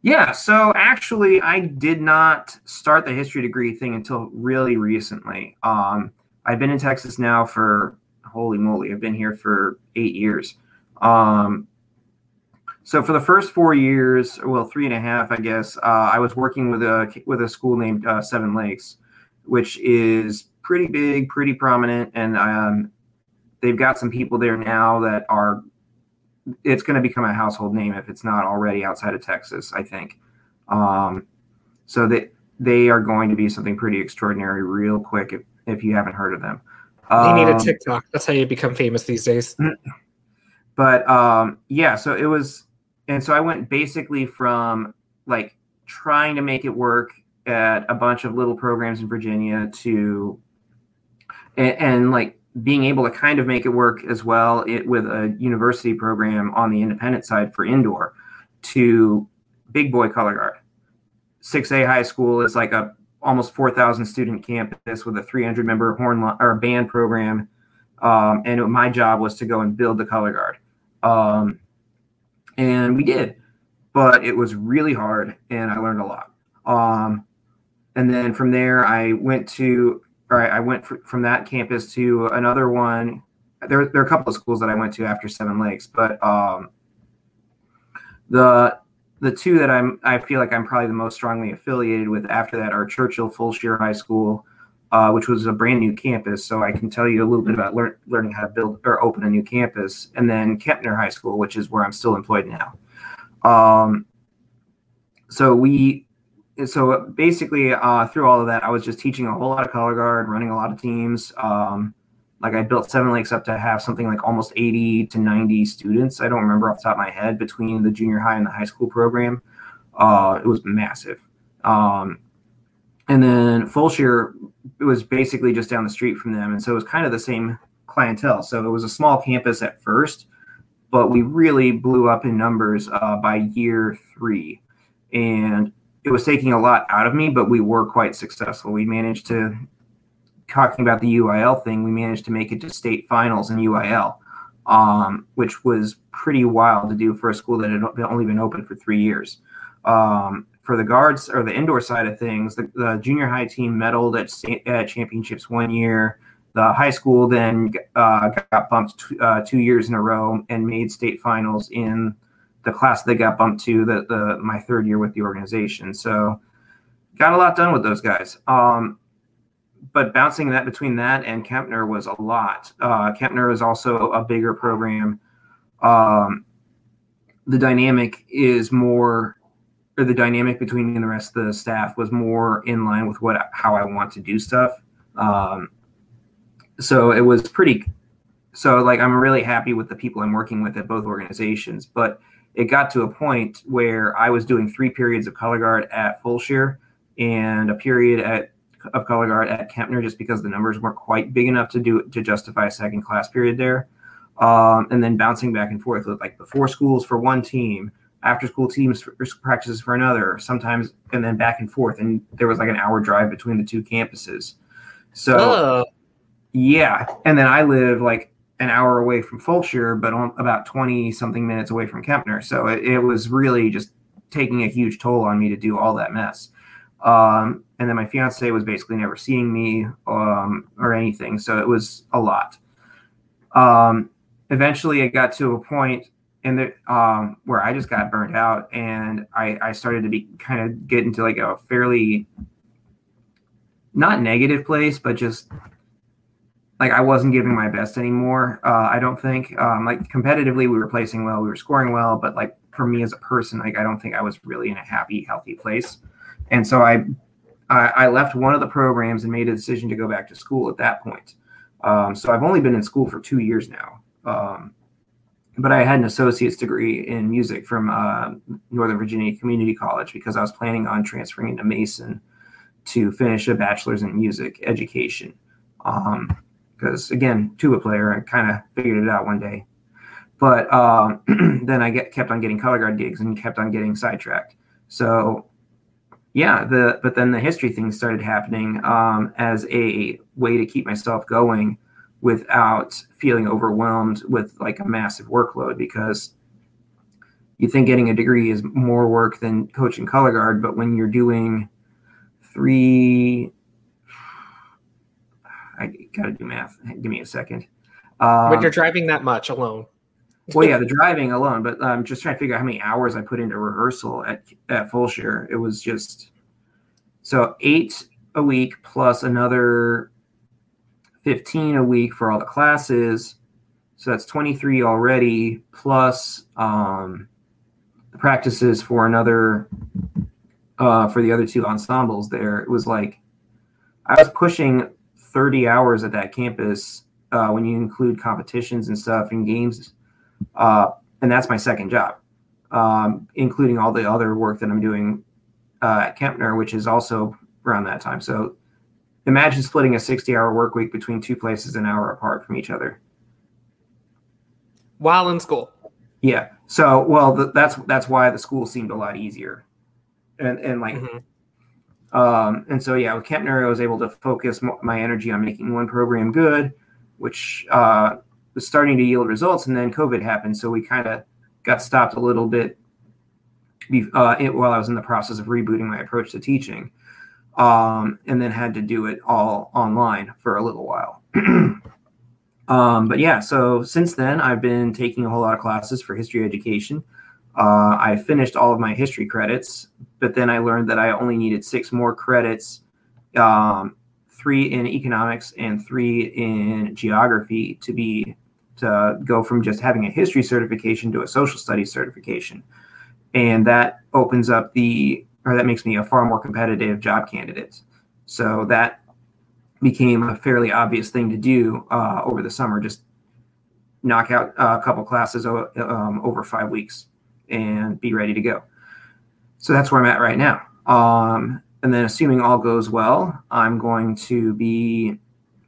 Yeah, so actually, I did not start the history degree thing until really recently. Um, I've been in Texas now for holy moly, I've been here for eight years. Um, so for the first four years, well, three and a half, I guess, uh, I was working with a with a school named uh, Seven Lakes, which is pretty big, pretty prominent, and um, they've got some people there now that are it's going to become a household name if it's not already outside of Texas. I think. Um, so that they are going to be something pretty extraordinary real quick if, if you haven't heard of them. Um, they need a um, TikTok. That's how you become famous these days. But um, yeah, so it was, and so I went basically from like trying to make it work at a bunch of little programs in Virginia to, and, and like being able to kind of make it work as well it, with a university program on the independent side for indoor to big boy color guard. 6a high school is like a almost 4000 student campus with a 300 member horn or band program um, and my job was to go and build the color guard. Um, and we did but it was really hard and i learned a lot um, and then from there i went to or I, went fr- from that campus to another one. There, there are a couple of schools that I went to after Seven Lakes, but um, the the two that I'm I feel like I'm probably the most strongly affiliated with after that are Churchill Fulshear High School, uh, which was a brand new campus. So I can tell you a little bit about lear- learning how to build or open a new campus, and then Kempner High School, which is where I'm still employed now. Um, so we so basically, uh, through all of that, I was just teaching a whole lot of color guard, running a lot of teams. Um, like I built Seven Lakes up to have something like almost 80 to 90 students. I don't remember off the top of my head between the junior high and the high school program. Uh, it was massive. Um, and then Fulshear it was basically just down the street from them, and so it was kind of the same clientele. So it was a small campus at first, but we really blew up in numbers uh, by year three, and it was taking a lot out of me. But we were quite successful. We managed to talking about the UIL thing. We managed to make it to state finals in UIL, um, which was pretty wild to do for a school that had only been open for three years. Um, for the guards or the indoor side of things, the, the junior high team medaled at, championships one year. The high school then uh, got bumped t- uh, two years in a row and made state finals in the class they got bumped to the, the my third year with the organization. So got a lot done with those guys. Um, but bouncing that between that and Kempner was a lot. Uh, Kempner is also a bigger program. Um, the dynamic is more or the dynamic between me and the rest of the staff was more in line with what how I want to do stuff. Um, so it was pretty. So like I'm really happy with the people I'm working with at both organizations, but it got to a point where I was doing three periods of color guard at Fulshear and a period at of color guard at Kempner just because the numbers weren't quite big enough to do to justify a second class period there. Um, and then bouncing back and forth with like the four schools for one team, after school teams for, practices for another sometimes and then back and forth and there was like an hour drive between the two campuses so oh. yeah and then i live like an hour away from Fulshear, but on, about 20 something minutes away from Kempner. So it, it, was really just taking a huge toll on me to do all that mess. Um, and then my fiance was basically never seeing me um, or anything. So it was a lot. Um, eventually, it got to a point and the, um, where I just got burnt out, and I, I started to be kind of get into like a fairly not negative place, but just like I wasn't giving my best anymore. Uh, I don't think um, like competitively we were placing well, we were scoring well, but like for me as a person, like I don't think I was really in a happy, healthy place. And so I, I, I left one of the programs and made a decision to go back to school at that point. Um, so I've only been in school for two years now. Um, but I had an associate's degree in music from uh, Northern Virginia Community College because I was planning on transferring into Mason to finish a bachelor's in music education. Because um, again, tuba player, I kind of figured it out one day. But um, then I get, kept on getting color guard gigs and kept on getting sidetracked. So yeah, the but then the history thing started happening um, as a way to keep myself going without feeling overwhelmed with like a massive workload because you think getting a degree is more work than coaching color guard but when you're doing three i gotta do math. Give me a second. Um, when you're driving that much alone. Well yeah the driving alone but i'm just trying to figure out how many hours i put into rehearsal at at Fulshear it was just so eight a week plus another 15 a week for all the classes. So that's 23 already, plus um, the practices for another, uh, for the other two ensembles there. It was like I was pushing 30 hours at that campus uh, when you include competitions and stuff and games. Uh, and that's my second job, um, including all the other work that I'm doing uh, at Kempner, which is also around that time. So Imagine splitting a 60 hour work week between two places an hour apart from each other. While in school. Yeah. So, well, th- that's that's why the school seemed a lot easier, and and like, mm-hmm. um, and so yeah, with Kempner, I was able to focus my energy on making one program good, which uh, was starting to yield results, and then COVID happened, so we kind of got stopped a little bit uh, it, while I was in the process of rebooting my approach to teaching um, and then had to do it all online for a little while. um, but yeah, so since then, I've been taking a whole lot of classes for history education. Uh, I finished all of my history credits, but then I learned that I only needed six more credits um, three in economics and three in geography to be to go from just having a history certification to a social studies certification and that opens up the or that makes me a far more competitive job candidate. So that became a fairly obvious thing to do uh, over the summer. Just knock out a couple classes um, over five weeks and be ready to go. So that's where I'm at right now. Um, and then, assuming all goes well, I'm going to be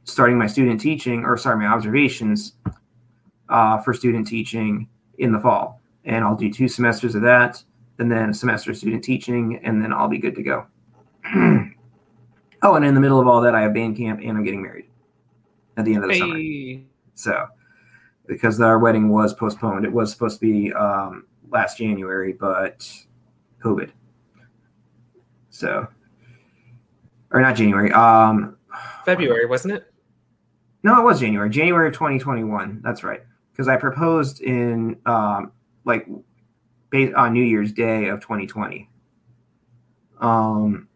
starting my student teaching, or sorry, my observations uh, for student teaching in the fall. And I'll do two semesters of that, and then a semester of student teaching, and then I'll be good to go. oh, and in the middle of all that, I have band camp and I'm getting married at the end of the hey. summer. So, because our wedding was postponed, it was supposed to be um, last January, but COVID. So, or not January, um, February, wasn't it? No, it was January, January of 2021. That's right. Because I proposed in um, like on New Year's Day of 2020. Um,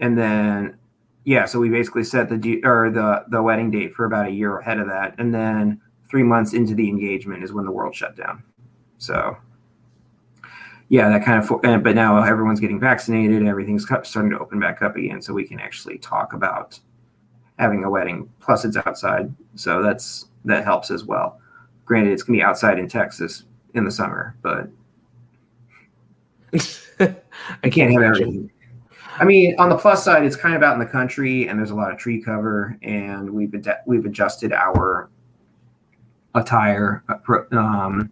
and then yeah, so we basically set the or the the wedding date for about a year ahead of that, and then three months into the engagement is when the world shut down. So yeah, that kind of. But now everyone's getting vaccinated, everything's starting to open back up again, so we can actually talk about having a wedding. Plus, it's outside, so that's that helps as well. Granted, it's gonna be outside in Texas in the summer, but I can't have everything. I mean, on the plus side, it's kind of out in the country, and there's a lot of tree cover, and we've ad- we've adjusted our attire um,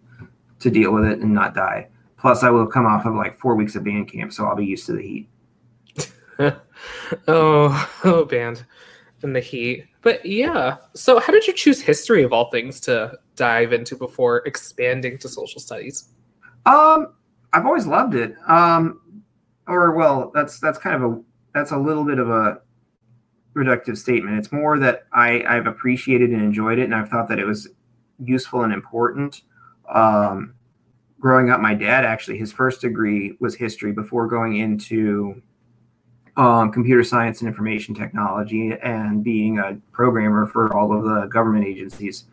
to deal with it and not die. Plus, I will come off of like four weeks of band camp, so I'll be used to the heat. oh, oh, band and the heat. But yeah, so how did you choose history of all things to dive into before expanding to social studies? Um, I've always loved it. Um, or well, that's that's kind of a that's a little bit of a reductive statement. It's more that I I've appreciated and enjoyed it, and I've thought that it was useful and important. Um, growing up, my dad actually his first degree was history before going into um, computer science and information technology and being a programmer for all of the government agencies.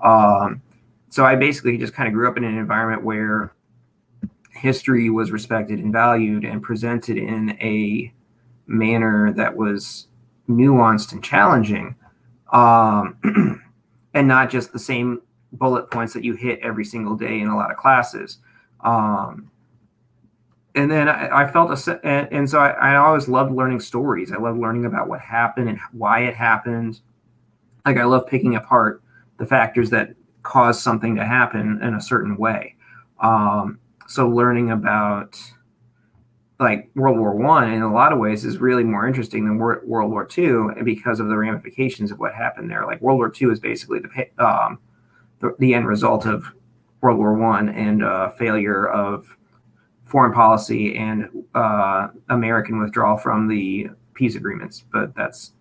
Um, so I basically just kind of grew up in an environment where history was respected and valued and presented in a manner that was nuanced and challenging um, and not just the same bullet points that you hit every single day in a lot of classes. Um, and then I, I felt a and, and so I, I, always loved learning stories. I love learning about what happened and why it happened. Like i love picking apart the factors that cause something to happen in a certain way. Um, so learning about like World War One in a lot of ways is really more interesting than World War Two because of the ramifications of what happened there. Like World War Two is basically the um, the, the, end result of World War One and uh, failure of foreign policy and uh, American withdrawal from the peace agreements. But that's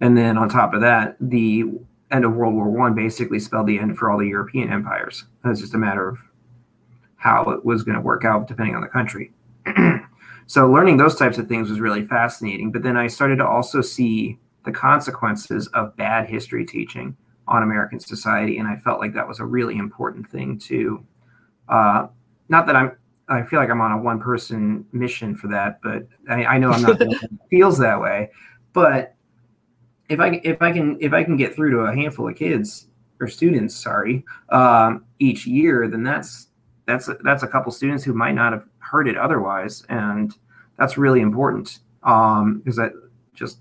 and then on top of that, the end of World War One basically spelled the end for all the European empires. It's just a matter of how it was going to work out depending on the country. so learning those types of things was really fascinating. But then I started to also see the consequences of bad history teaching on American society, and I felt like that was a really important thing to. Uh, not that I'm. I feel like I'm on a one-person mission for that, but I, I know I'm not. feels that way, but if I if I can if I can get through to a handful of kids or students, sorry, um, each year, then that's that's that's a couple students who might not have heard it otherwise, and that's really important um, because that just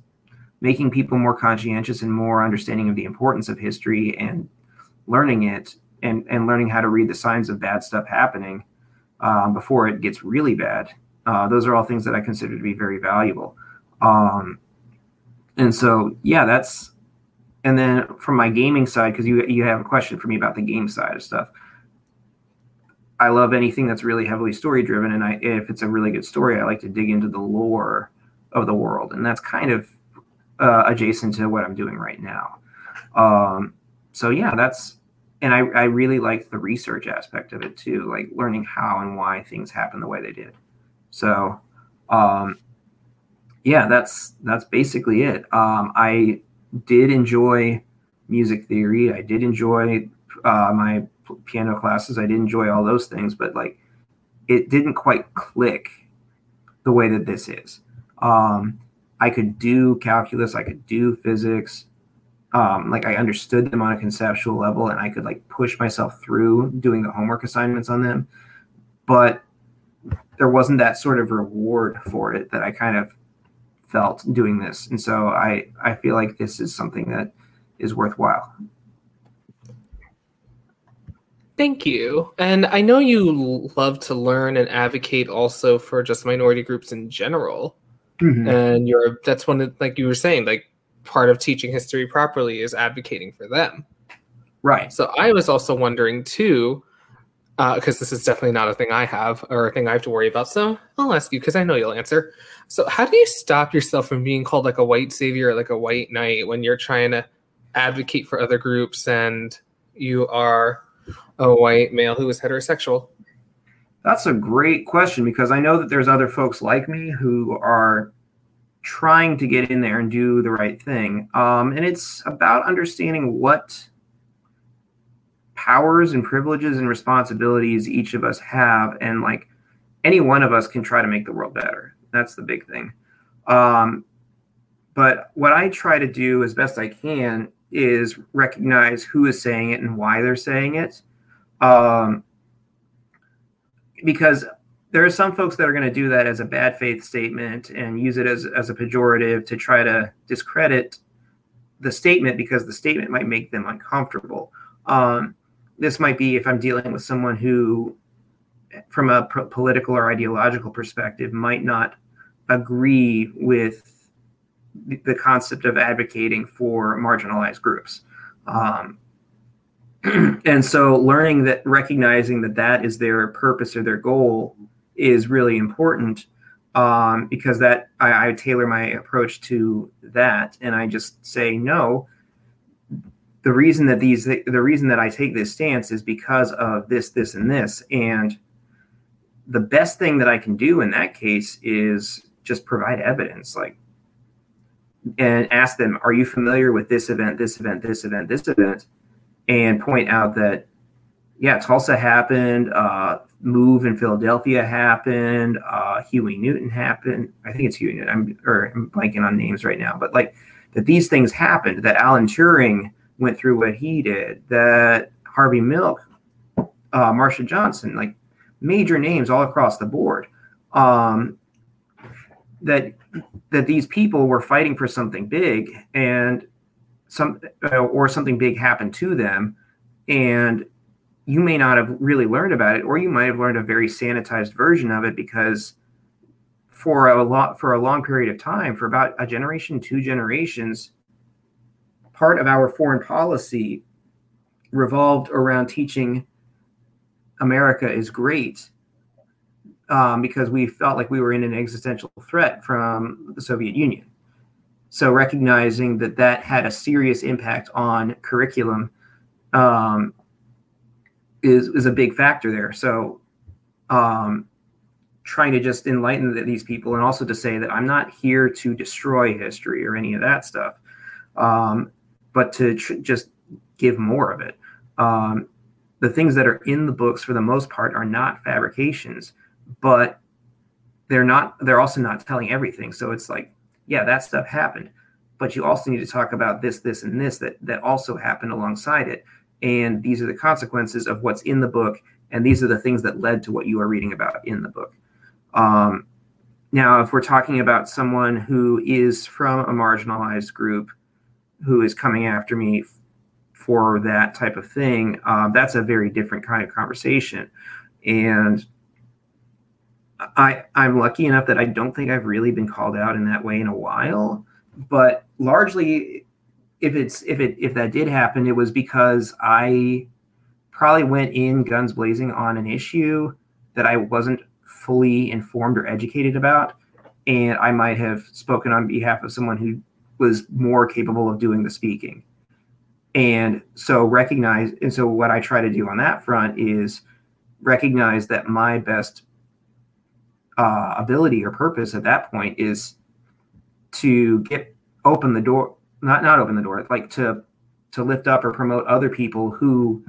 making people more conscientious and more understanding of the importance of history and learning it and and learning how to read the signs of bad stuff happening um, before it gets really bad. Uh, those are all things that I consider to be very valuable. Um, and so, yeah, that's. And then from my gaming side, because you you have a question for me about the game side of stuff. I love anything that's really heavily story driven, and I if it's a really good story, I like to dig into the lore of the world, and that's kind of uh, adjacent to what I'm doing right now. Um, so yeah, that's and I, I really like the research aspect of it too, like learning how and why things happen the way they did. So um, yeah, that's that's basically it. Um, I did enjoy music theory. I did enjoy uh, my piano classes. I did enjoy all those things, but like it didn't quite click the way that this is. Um, I could do calculus, I could do physics, um, like I understood them on a conceptual level, and I could like push myself through doing the homework assignments on them, but there wasn't that sort of reward for it that I kind of felt doing this, and so I I feel like this is something that is worthwhile. Thank you. And I know you love to learn and advocate also for just minority groups in general. Mm-hmm. And you're that's one of like you were saying, like part of teaching history properly is advocating for them. Right. So I was also wondering too, because uh, this is definitely not a thing I have or a thing I have to worry about. So I'll ask you because I know you'll answer. So how do you stop yourself from being called like a white savior or like a white knight when you're trying to advocate for other groups and you are a white male who is heterosexual? That's a great question because I know that there's other folks like me who are trying to get in there and do the right thing. Um, and it's about understanding what powers and privileges and responsibilities each of us have. And like any one of us can try to make the world better. That's the big thing. Um, but what I try to do as best I can is recognize who is saying it and why they're saying it. Um, because there are some folks that are going to do that as a bad faith statement and use it as, as a pejorative to try to discredit the statement because the statement might make them uncomfortable. Um, this might be if I'm dealing with someone who, from a pro- political or ideological perspective, might not agree with the concept of advocating for marginalized groups. Um, and so learning that recognizing that that is their purpose or their goal is really important um, because that I, I, tailor my approach to that and i just say no the reason that these the reason that i take this stance is because of this this and this and the best thing that i can do in that case is just provide evidence like and ask them are you familiar with this event this event this event this event and point out that yeah tulsa happened uh, move in Philadelphia happened. Uh, Huey Newton happened. I think it's Huey Newton. I'm or I'm blanking on names right now, but like that these things happened. That Alan Turing went through what he did. That Harvey Milk, uh, Marsha Johnson, like major names all across the board. Um, that that these people were fighting for something big and some uh, or something big happened to them. And you may not have really learned about it, or you might have learned a very sanitized version of it because for a lot for a long period of time, for about a generation, two generations, part of our foreign policy revolved around teaching America is great um, because we felt like we were in an existential threat from the Soviet Union. So recognizing that that had a serious impact on curriculum um, is is a big factor there. So, um, trying to just enlighten these people, and also to say that I'm not here to destroy history or any of that stuff, um, but to tr- just give more of it. Um, the things that are in the books, for the most part, are not fabrications, but they're not. They're also not telling everything. So it's like, yeah, that stuff happened, but you also need to talk about this, this, and this that that also happened alongside it and these are the consequences of what's in the book and these are the things that led to what you are reading about in the book um, now if we're talking about someone who is from a marginalized group who is coming after me for that type of thing um, that's a very different kind of conversation and I, I'm lucky enough that I don't think I've really been called out in that way in a while, but largely if it's if it if that did happen, it was because I probably went in guns blazing on an issue that I wasn't fully informed or educated about, and I might have spoken on behalf of someone who was more capable of doing the speaking. And so recognize and so what I try to do on that front is recognize that my best uh, ability or purpose at that point is to get open the door not not open the door, like to to lift up or promote other people who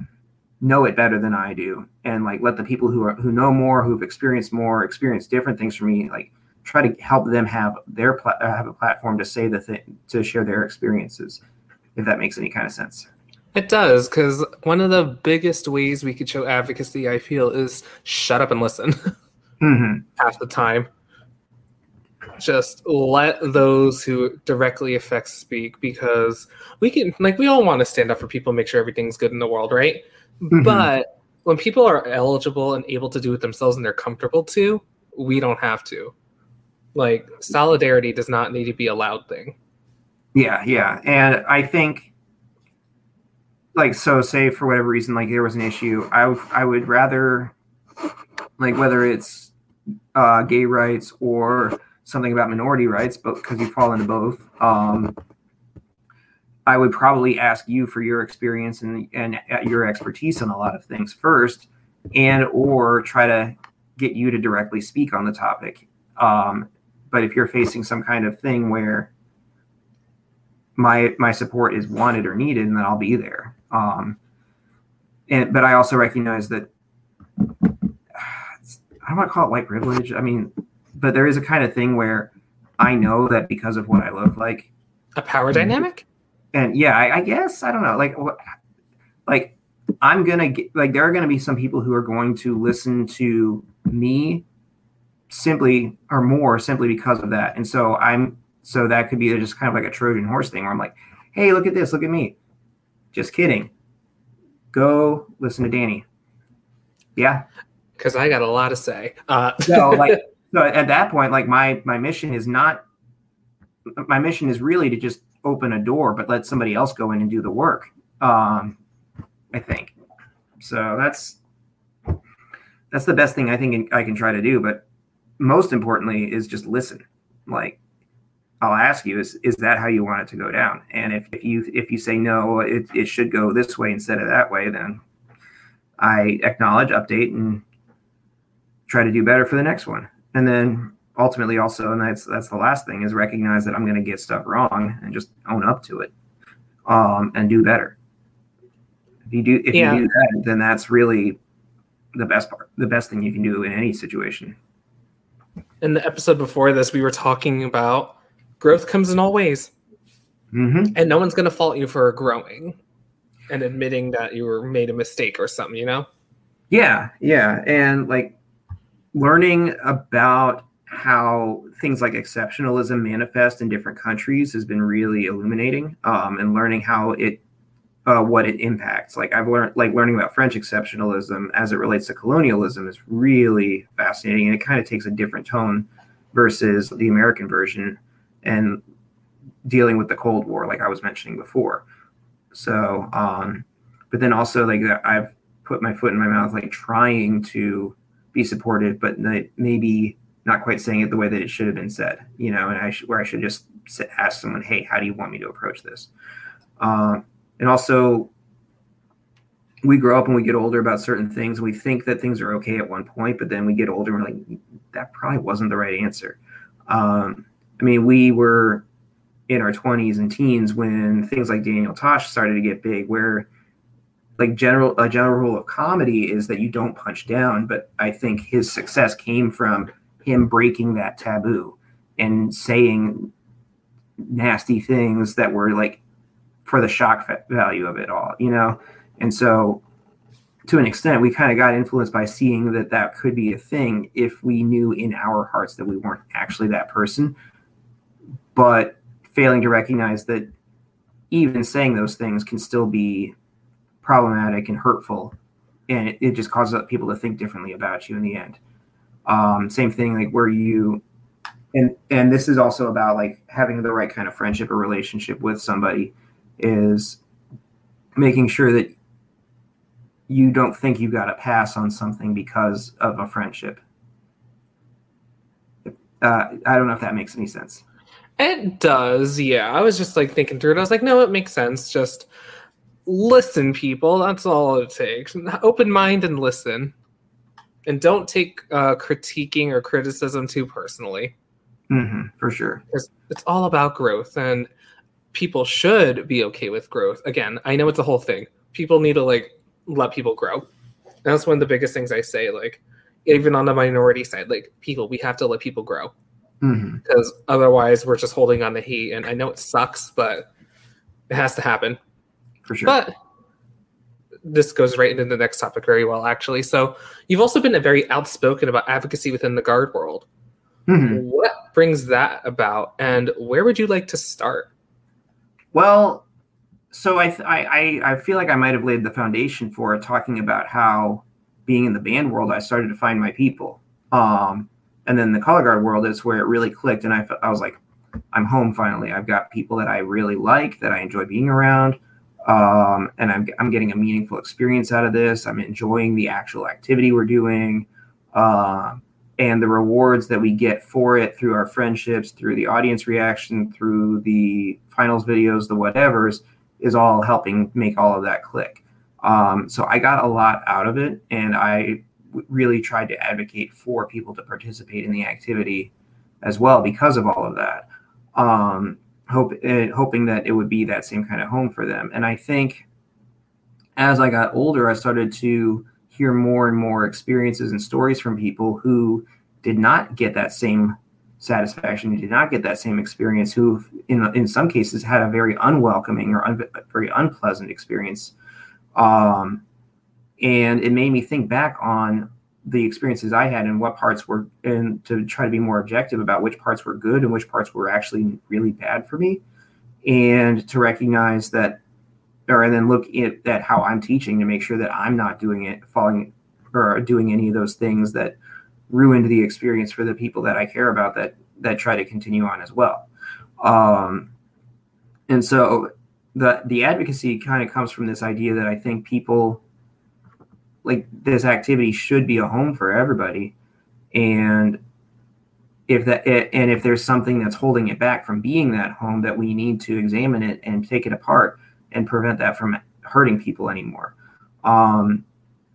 know it better than I do, and like let the people who are who know more, who've experienced more, experience different things from me, like try to help them have their pla- uh, have a platform to say the thing to share their experiences if that makes any kind of sense. It does because one of the biggest ways we could show advocacy i feel is shut up and listen mm-hmm. half the time. Just let those who directly affect speak because we can like we all want to stand up for people make sure everything's good in the world right? Mm-hmm. but when people are eligible and able to do it themselves and they're comfortable to we don't have to. Like solidarity does not need to be a loud thing. Yeah yeah. And i think like so say for whatever reason like there was an issue i, w- I would rather like whether it's uh, gay rights or something about minority rights, but because you fall into both, um, I would probably ask you for your experience and and your expertise on a lot of things first, and or try to get you to directly speak on the topic. Um, but if you're facing some kind of thing where my my support is wanted or needed, then I'll be there. Um, and but I also recognize that I don't want to call it white privilege. I mean, but there is a kind of thing where I know that because of what I look like, a power mm-hmm. dynamic. And yeah, I, I guess I don't know. Like, like I'm gonna get like there are gonna be some people who are going to listen to me simply or more simply because of that. And so I'm so that could be just kind of like a Trojan horse thing where I'm like, hey, look at this, look at me. Just kidding. Go listen to Danny. Yeah. Because I got a lot to say. Uh- so like so at that point, like my my mission is not my mission is really to just open a door, but let somebody else go in and do the work. Um, I think so. That's that's the best thing I think I can try to do. But most importantly, is just listen. Like I'll ask you, is is that how you want it to go down? And if, if you if you say no, it, it should go this way instead of that way, then I acknowledge, update, and try to do better for the next one. And then ultimately also and that's that's the last thing is recognize that i'm going to get stuff wrong and just own up to it um, and do better. If you do if yeah. you do that then that's really the best part the best thing you can do in any situation. In the episode before this we were talking about growth comes in all ways. Mm-hmm. and no one's going to fault you for growing and admitting that you were made a mistake or something you know? Yeah yeah. And like learning about how things like exceptionalism manifest in different countries has been really illuminating um, and learning how it uh, what it impacts. Like i've learned like learning about french exceptionalism as it relates to colonialism is really fascinating and it kind of takes a different tone versus the american version and dealing with the cold war like i was mentioning before. So um but then also like i've put my foot in my mouth like trying to be supportive, but maybe not quite saying it the way that it should have been said. You know, and I sh- where I should just ask someone, "Hey, how do you want me to approach this?" Um, and also, we grow up and we get older about certain things. and We think that things are okay at one point, but then we get older and we're like, that probably wasn't the right answer. Um, I mean, we were in our 20s and teens when things like Daniel Tosh started to get big, where like general a general rule of comedy is that you don't punch down but i think his success came from him breaking that taboo and saying nasty things that were like for the shock value of it all you know? And so to an extent we kind of got influenced by seeing that that could be a thing if we knew in our hearts that we weren't actually that person. But failing to recognize that even saying those things can still be problematic and hurtful and it, it just causes people to think differently about you in the end. Um, same thing like where you and and this is also about like having the right kind of friendship or relationship with somebody is making sure that you don't think you got to pass on something because of a friendship. Uh, i don't know if that makes any sense. It does yeah. I was just like thinking through it i was like no it makes sense. Just listen, people. That's all it takes. Open mind and listen, and don't take uh, critiquing or criticism too personally. Mm-hmm, for sure, it's, it's all about growth, and people should be okay with growth. Again, I know it's a whole thing. People need to like let people grow. And that's one of the biggest things I say. Like, even on the minority side, like people, we have to let people grow. mm-hmm. because otherwise we're just holding on the heat. And I know it sucks, but it has to happen for sure. But this goes right into the next topic very well, actually. So you've also been very outspoken about advocacy within the guard world. Mm-hmm. What brings that about, and where would you like to start? Well, so I, I I feel like I might have laid the foundation for talking about how being in the band world, I started to find my people. Um, and then the color guard world is where it really clicked, and I I was like, I'm home finally. I've got people that I really like, that I enjoy being around, um, and I'm I'm getting a meaningful experience out of this. I'm enjoying the actual activity we're doing. Uh, and the rewards that we get for it through our friendships, through the audience reaction, through the finals videos, the whatevers, is all helping make all of that click. Um, so I got a lot out of it, and I w- really tried to advocate for people to participate in the activity as well because of all of that. Um, hope, uh, hoping that it would be that same kind of home for them. And I think as I got older, I started to hear more and more experiences and stories from people who did not get that same satisfaction, did not get that same experience, who in in some cases had a very unwelcoming or un, very unpleasant experience. Um, and it made me think back on the experiences I had and what parts were, and to try to be more objective about which parts were good and which parts were actually really bad for me, and to recognize that or and then look at, at how I'm teaching to make sure that I'm not doing it, falling or doing any of those things that ruined the experience for the people that I care about that that try to continue on as well. Um, and so the the advocacy kind of comes from this idea that I think people like this activity should be a home for everybody, and if that and if there's something that's holding it back from being that home, that we need to examine it and take it apart and prevent that from hurting people anymore. Um,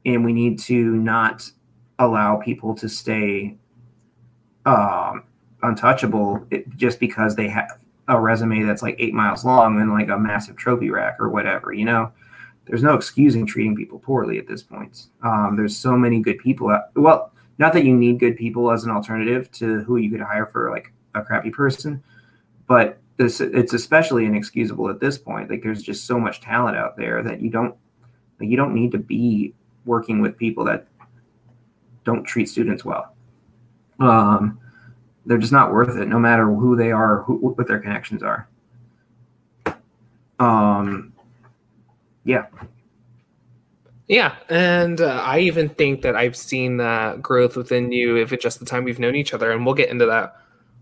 and we need to not allow people to stay um, untouchable just because they have a resume that's like eight miles long and like a massive trophy rack or whatever. You know, there's no excusing treating people poorly at this point. Um, there's so many good people. Out, well, not that you need good people as an alternative to who you could hire for like a crappy person, but this it's especially inexcusable at this point. Like there's just so much talent out there that you don't like you don't need to be working with people that don't treat students well. Um, they're just not worth it, no matter who they are, who, what their connections are. Um, yeah. Yeah, and uh, I even think that I've seen that growth within you if it's just the time we've known each other, and we'll get into that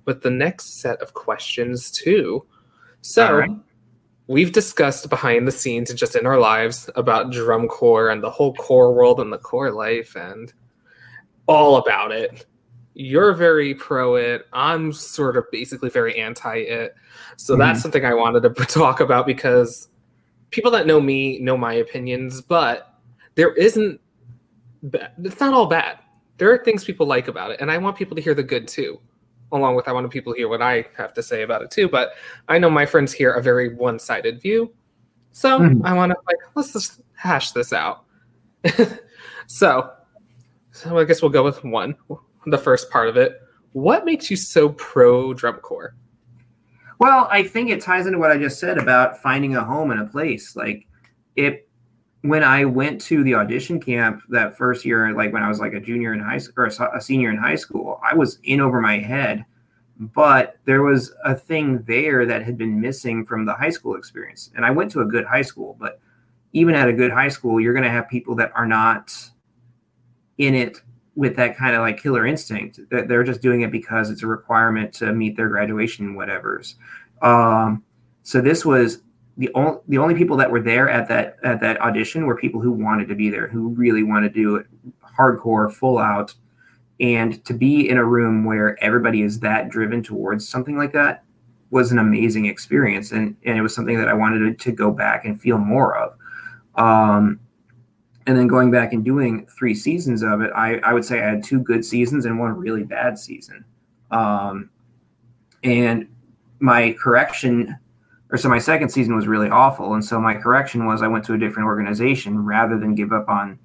with the next set of questions too. So right. we've discussed behind the scenes and just in our lives about drum corps and the whole corps world and the corps life and all about it. You're very pro it. I'm sort of basically very anti it. So mm-hmm. that's something I wanted to talk about because people that know me know my opinions, but there isn't it's not all bad. There are things people like about it, and I want people to hear the good too along with I want people to hear what I have to say about it too. But I know my friends hear a very one sided view. So mm-hmm. I want to like, let's just hash this out. so, so I guess we'll go with one, the first part of it. What makes you so pro drum corps? Well, I think it ties into what I just said about finding a home and a place. Like it when I went to the audition camp that first year, like when I was like a junior in high school or a senior in high school, I was in over my head. But there was a thing there that had been missing from the high school experience. And I went to a good high school, but even at a good high school, you're going to have people that are not in it with that kind of like killer instinct. That they're just doing it because it's a requirement to meet their graduation whatever's. Um, so this was the only the only people that were there at that at that audition were people who wanted to be there, who really wanted to do it hardcore, full out, and to be in a room where everybody is that driven towards something like that was an amazing experience, and and it was something that I wanted to, to go back and feel more of. Um, and then going back and doing three seasons of it, I, I would say I had two good seasons and one really bad season. Um, and my correction or so my second season was really awful. And so my correction was i went to a different organization rather than give up on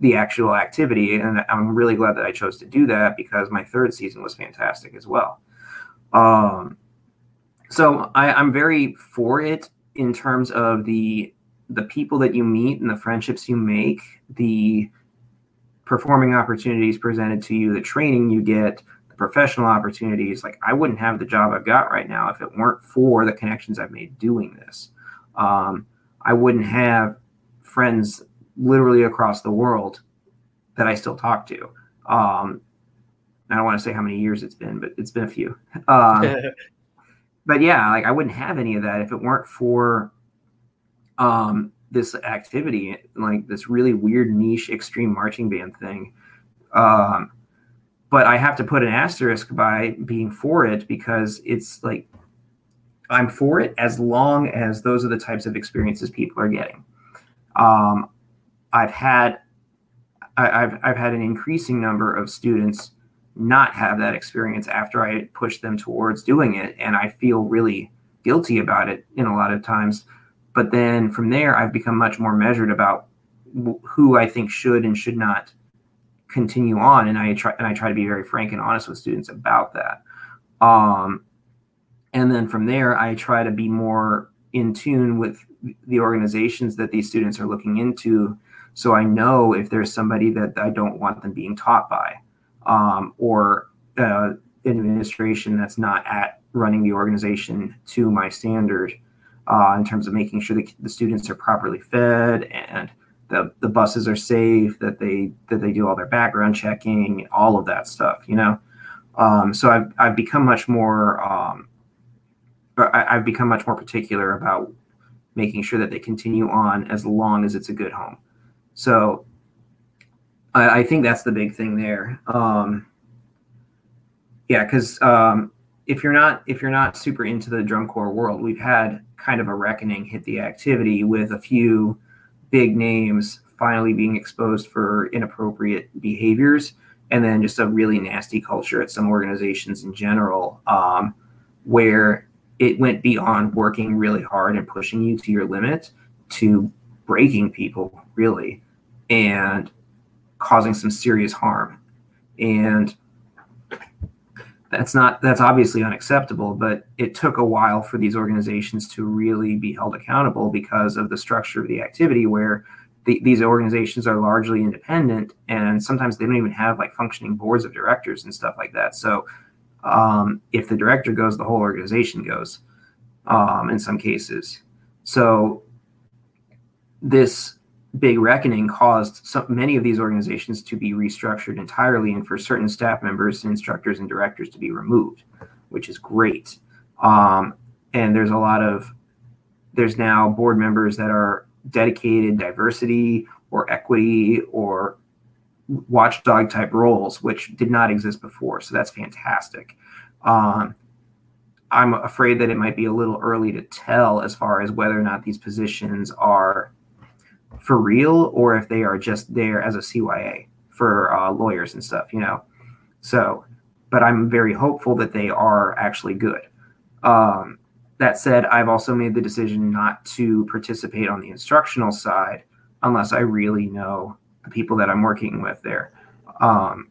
the actual activity. And i'm really glad that i chose to do that because my third season was fantastic as well. Um, so I, I'm very for it in terms of the the people that you meet and the friendships you make, the performing opportunities presented to you, the training you get, the professional opportunities. Like I wouldn't have the job I've got right now if it weren't for the connections I've made doing this. Um, I wouldn't have friends literally across the world that I still talk to. Um, I don't want to say how many years it's been, but it's been a few. Um, but yeah, like I wouldn't have any of that if it weren't for um, this activity, like this really weird niche extreme marching band thing. Um, but I have to put an asterisk by being for it because it's like I'm for it as long as those are the types of experiences people are getting. Um, I've had I, have I've had an increasing number of students not have that experience after I push them towards doing it, and I feel really guilty about it in a lot of times. But then from there, I've become much more measured about who I think should and should not continue on, and I try and I try to be very frank and honest with students about that. Um, and then from there, I try to be more in tune with the organizations that these students are looking into so I know if there's somebody that I don't want them being taught by, um, or uh, an administration that's not at running the organization to my standard uh, in terms of making sure that the students are properly fed and the, the buses are safe, that they that they do all their background checking, all of that stuff, you know. Um, so I've I've become much more um, I, I've become much more particular about making sure that they continue on as long as it's a good home. So I, I think that's the big thing there. Um, yeah, because um, if you're not if you're not super into the drum corps world, we've had kind of a reckoning hit the activity with a few big names finally being exposed for inappropriate behaviors, and then just a really nasty culture at some organizations in general, um, where it went beyond working really hard and pushing you to your limit to breaking people really and causing some serious harm. And that's not that's obviously unacceptable but it took a while for these organizations to really be held accountable because of the structure of the activity where the, these organizations are largely independent and sometimes they don't even have like functioning boards of directors and stuff like that. So um, if the director goes the whole organization goes um, in some cases. So this big reckoning caused some, many of these organizations to be restructured entirely and for certain staff members, instructors, and directors to be removed, which is great. Um, and there's a lot of, there's now board members that are dedicated diversity or equity or watchdog type roles, which did not exist before. So that's fantastic. Um, I'm afraid that it might be a little early to tell as far as whether or not these positions are for real or if they are just there as a CYA for uh, lawyers and stuff, you know. So, but I'm very hopeful that they are actually good. Um, that said, I've also made the decision not to participate on the instructional side unless I really know the people that I'm working with there. Um,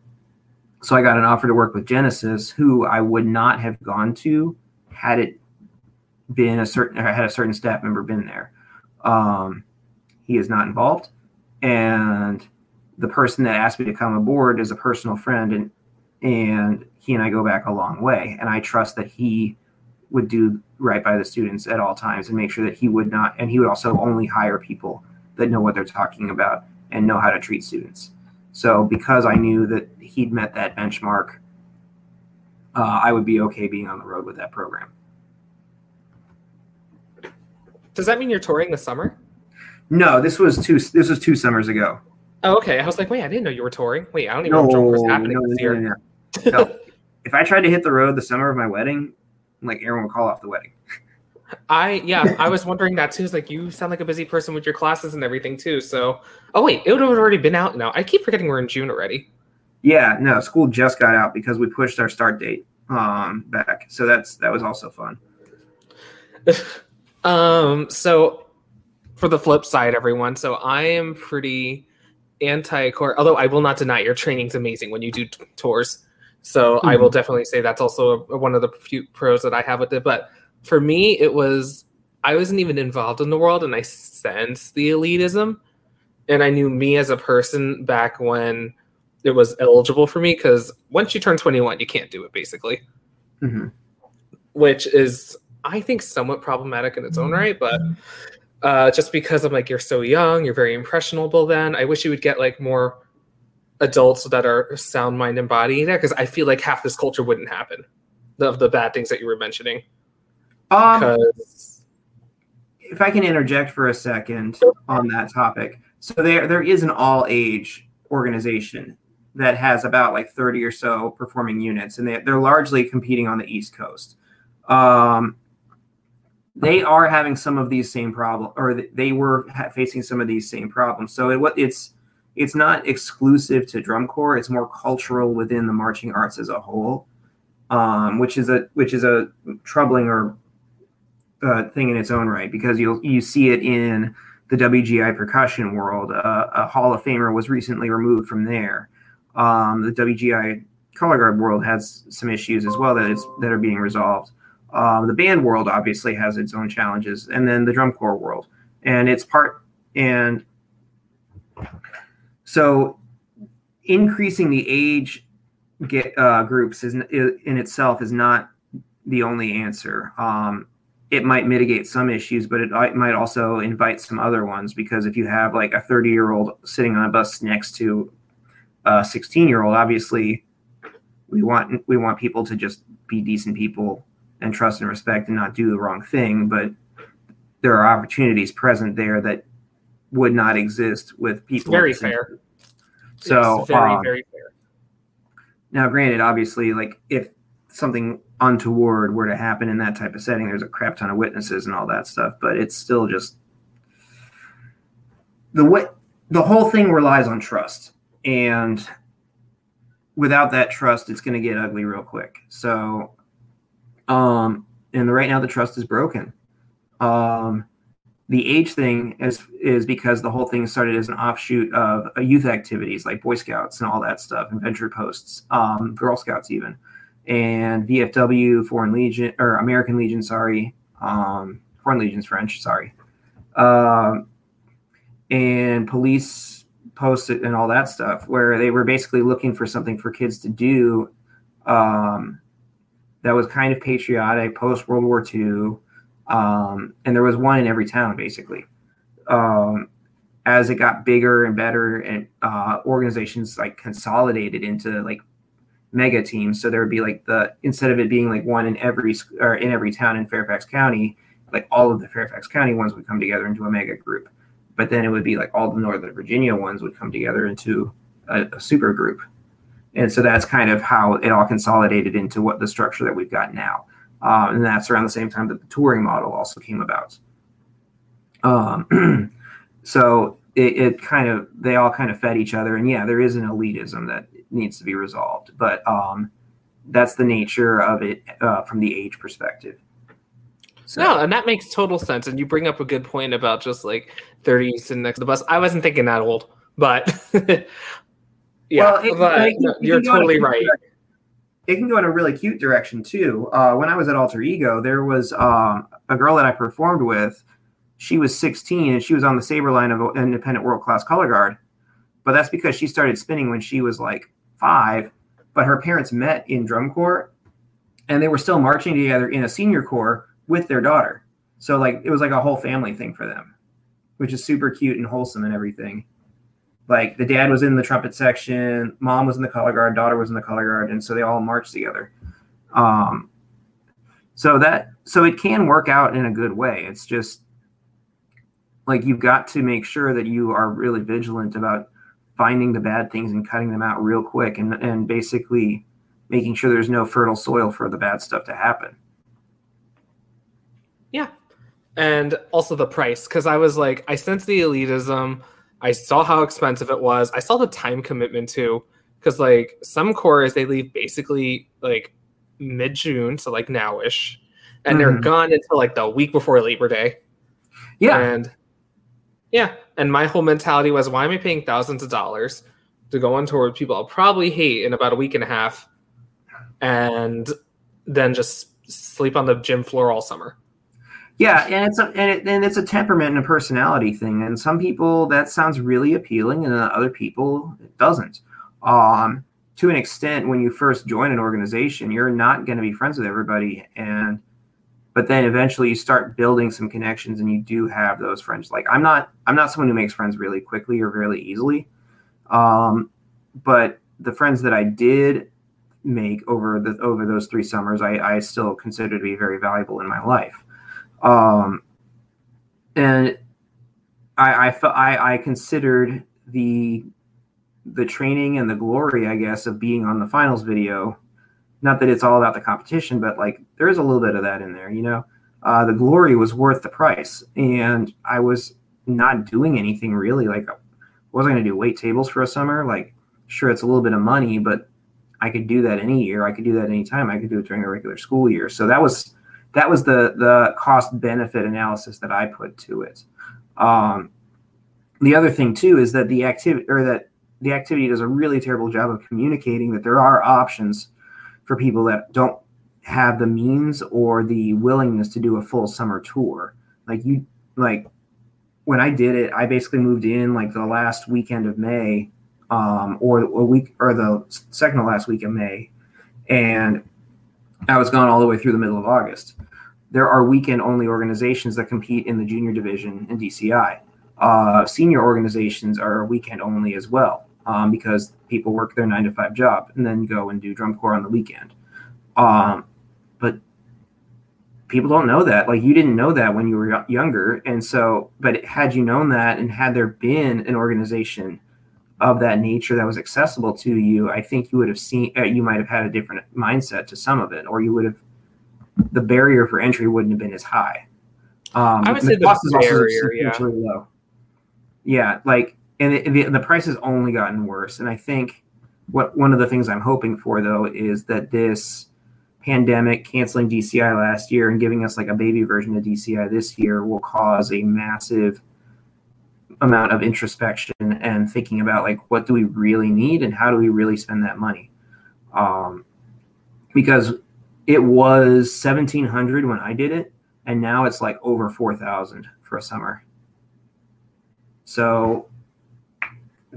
so I got an offer to work with Genesis, who I would not have gone to had it been a certain had a certain staff member been there. Um, he is not involved. And the person that asked me to come aboard is a personal friend and and he and I go back a long way. And I trust that he would do right by the students at all times and make sure that he would not and he would also only hire people that know what they're talking about and know how to treat students. So because I knew that he'd met that benchmark, uh, I would be okay being on the road with that program. Does that mean you're touring this summer? No, this was two. This was two summers ago. Oh, okay. I was like, wait, I didn't know you were touring. Wait, I don't even no, know what was happening no, this year. No, no. if I tried to hit the road the summer of my wedding, like Aaron would call off the wedding. I yeah, I was wondering that too. It's like you sound like a busy person with your classes and everything too. So, oh wait, it would have already been out now. I keep forgetting we're in June already. Yeah, no, school just got out because we pushed our start date um back. So that's that was also fun. um, so for the flip side, everyone. So I am pretty anti corps, although I will not deny your training's amazing when you do t- tours. So mm-hmm. I will definitely say that's also a, one of the few pros that I have with it. But for me, it was I wasn't even involved in the world, and I sensed the elitism, and I knew me as a person back when it was eligible for me because once you turn 21, you can't do it basically, mm-hmm. which is I think somewhat problematic in its own right, but. Uh, just because I'm like, you're so young, you're very impressionable then. I wish you would get like more adults that are sound mind and body there because I feel like half this culture wouldn't happen of the bad things that you were mentioning. Um, because if I can interject for a second on that topic, so there there is an all age organization that has about like 30 or so performing units, and they, they're largely competing on the East Coast. Um, they are having some of these same problems, or they were facing some of these same problems. So it, it's it's not exclusive to drum corps. It's more cultural within the marching arts as a whole, um, which is a which is a troubling or uh, thing in its own right because you you see it in the WGI percussion world. Uh, a Hall of Famer was recently removed from there. Um, the WGI color guard world has some issues as well that that are being resolved. Um, the band world obviously has its own challenges, and then the drum corps world, and it's part and so increasing the age get, uh, groups is in itself is not the only answer. Um, it might mitigate some issues, but it, might also invite some other ones because if you have like a 30 year old sitting on a bus next to a 16 year old, obviously we want we want people to just be decent people and trust and respect and not do the wrong thing. But there are opportunities present there that would not exist with people. Very fair. So it's very, um, very fair. Now, granted, obviously, like if something untoward were to happen in that type of setting, there's a crap ton of witnesses and all that stuff, but it's still just the way the whole thing relies on trust. And without that trust, it's going to get ugly real quick. So, um, and right now the trust is broken. Um, the age thing is is because the whole thing started as an offshoot of youth activities like Boy Scouts and all that stuff, and venture posts, um, Girl Scouts even, and VFW, Foreign Legion or American Legion, sorry, um, Foreign Legion's French, sorry, um, and police posts and all that stuff, where they were basically looking for something for kids to do um, that was kind of patriotic post World War II um, and there was one in every town basically. Um, as it got bigger and better, and uh, organizations like consolidated into like mega teams, so there would be like the instead of it being like one in every or in every town in Fairfax County, like all of the Fairfax County ones would come together into a mega group. But then it would be like all the Northern Virginia ones would come together into a, a super group. And so that's kind of how it all consolidated into what the structure that we've got now. Um, and that's around the same time that the touring model also came about. Um, so it, it, kind of they all kind of fed each other, and yeah, there is an elitism that needs to be resolved, but um, that's the nature of it uh, from the age perspective. So. No, and that makes total sense. And you bring up a good point about just like 30 sitting next to the bus. I wasn't thinking that old, but yeah, well, it, but you're totally right it can go in a really cute direction too. Uh, when I was at Alter Ego, there was um, a girl that I performed with. She was 16 and she was on the saber line of an independent world class color guard. But that's because she started spinning when she was like five. But her parents met in drum corps and they were still marching together in a senior corps with their daughter. So like it was like a whole family thing for them, which is super cute and wholesome and everything like the dad was in the trumpet section, mom was in the color guard, daughter was in the color guard, and so they all marched together. Um, so that so it can work out in a good way. It's just like you've got to make sure that you are really vigilant about finding the bad things and cutting them out real quick and and basically making sure there's no fertile soil for the bad stuff to happen. Yeah. And also the price, because I was like, I sense the elitism I saw how expensive it was. I saw the time commitment too, because like some corps they leave basically like mid June, so like nowish, and mm-hmm. they're gone until like the week before Labor Day. Yeah, and yeah, and my whole mentality was, why am I paying thousands of dollars to go on tour with people I'll probably hate in about a week and a half, and then just sleep on the gym floor all summer. Yeah, and it's a and, it, and it's a temperament and a personality thing. And some people that sounds really appealing, and other people it doesn't. Um, to an extent, when you first join an organization, you're not going to be friends with everybody, and but then eventually you start building some connections, and you do have those friends. Like I'm not I'm not someone who makes friends really quickly or really easily, um, but the friends that I did make over the over those three summers, I, I still consider to be very valuable in my life. Um, and I, I, I, I considered the the training and the glory, I guess, of being on the finals video. Not that it's all about the competition, but like there is a little bit of that in there, you know. Uh, the glory was worth the price, and I was not doing anything really. Like, wasn't going to do wait tables for a summer. Like, sure, it's a little bit of money, but I could do that any year. I could do that anytime. I could do it during a regular school year. So that was that was the the cost benefit analysis that I put to it. Um, the other thing too is that the activity or that the activity does a really terrible job of communicating that there are options for people that don't have the means or the willingness to do a full summer tour. Like you like when I did it, I basically moved in like the last weekend of May, um, or a week or the second to last week of May, and I was gone all the way through the middle of August there are weekend only organizations that compete in the junior division in DCI. Uh, senior organizations are weekend only as well um, because people work their nine to five job and then go and do drum corps on the weekend. Um, but people don't know that. Like you didn't know that when you were younger, and so but had you known that and had there been an organization of that nature that was accessible to you, I think you would have seen uh, you might have had a different mindset to some of it, or you would have the barrier for entry wouldn't have been as high. Um, I would say the, the barrier, yeah. low. Yeah, like and it, the, the price has only gotten worse. And I think what one of the things I'm hoping for though is that this pandemic canceling DCI last year and giving us like a baby version of DCI this year will cause a massive amount of introspection and thinking about like what do we really need and how do we really spend that money um, because it was 1700 when I did it, and now it's like over 4000 for a summer. So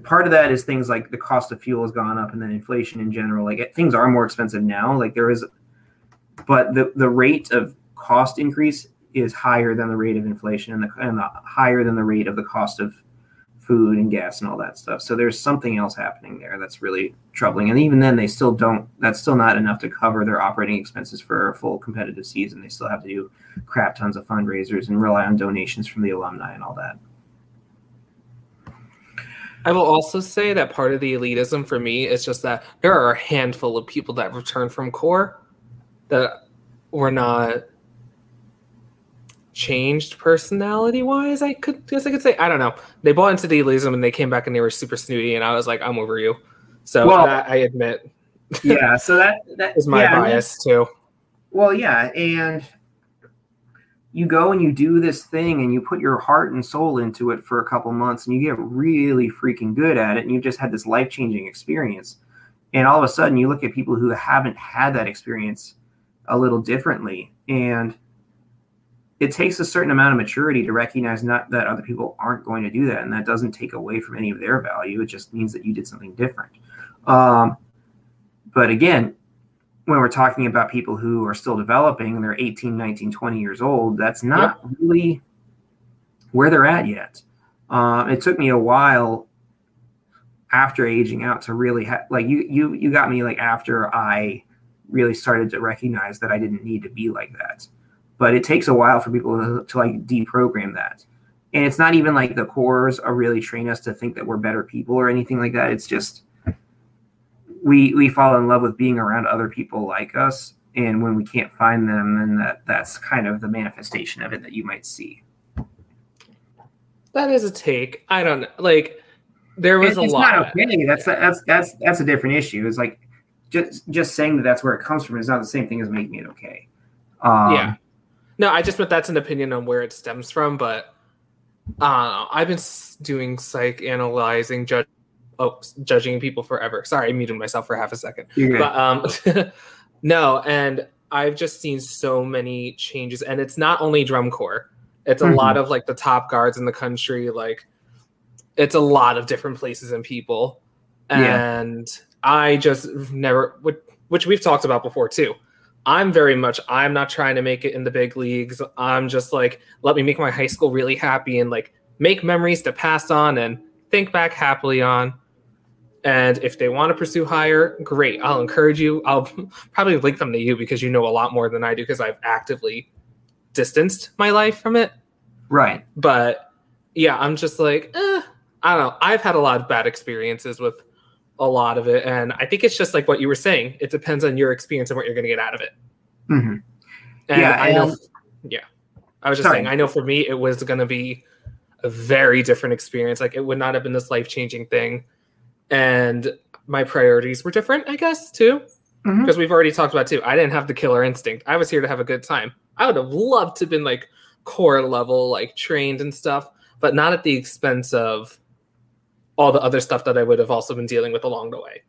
part of that is things like the cost of fuel has gone up and then inflation in general. Like things are more expensive now. Like there is, but the, the rate of cost increase is higher than the rate of inflation and the, and the higher than the rate of the cost of food and gas and all that stuff. So there's something else happening there that's really troubling. And even then, they still don't. That's still not enough to cover their operating expenses for a full competitive season. They still have to do crap tons of fundraisers and rely on donations from the alumni and all that. I will also say that part of the elitism for me is just that there are a handful of people that return from corps that were not changed personality wise. I could guess I could say I don't know. They bought into the elitism and they came back and they were super snooty, and I was like, I'm over you. So well, that, I admit. yeah, so that that is my yeah, bias too. Well, yeah, and you go and you do this thing and you put your heart and soul into it for a couple months and you get really freaking good at it and you've just had this life-changing experience. And all of a sudden you look at people who haven't had that experience a little differently and it takes a certain amount of maturity to recognize not that other people aren't going to do that and that doesn't take away from any of their value. It just means that you did something different. Um, but again when we're talking about people who are still developing and they're 18 19 20 years old that's not yep. really where they're at yet. Um, it took me a while after aging out to really ha- like you you you got me like after i really started to recognize that i didn't need to be like that but it takes a while for people to, to like deprogram that. And it's not even like the cores are really train us to think that we're better people or anything like that. It's just we we fall in love with being around other people like us and when we can't find them then that that's kind of the manifestation of it that you might see. That is a take. I don't know like there was it's, a it's lot not okay. That's that's that's that's a different issue. It's like just just saying that that's where it comes from is not the same thing as making it okay. Um, yeah no, I just meant that's an opinion on where it stems from, but uh, I've been doing psych analyzing, oh, judging people forever. Sorry, I muted myself for half a second. But um, No, and I've just seen so many changes, and it's not only drum corps. It's a mm-hmm. lot of like the top guards in the country. Like, it's a lot of different places and people, and yeah. I just never, which we've talked about before too. I'm very much I'm not trying to make it in the big leagues. I'm just like let me make my high school really happy and like make memories to pass on and think back happily on. And if they want to pursue higher, great. I'll encourage you. I'll probably link them to you because you know a lot more than I do because I've actively distanced my life from it. Right. But yeah, I'm just like, eh, I don't know. I've had a lot of bad experiences with a lot of it. And I think it's just like what you were saying. It depends on your experience and what you're going to get out of it. Mm-hmm. And yeah, I know. Yeah. I was just sorry. saying, I know for me, it was going to be a very different experience. Like it would not have been this life changing thing. And my priorities were different, I guess, too. Because mm-hmm. we've already talked about too. I didn't have the killer instinct. I was here to have a good time. I would have loved to have been like core level, like trained and stuff, but not at the expense of all the other stuff that I would have also been dealing with along the way.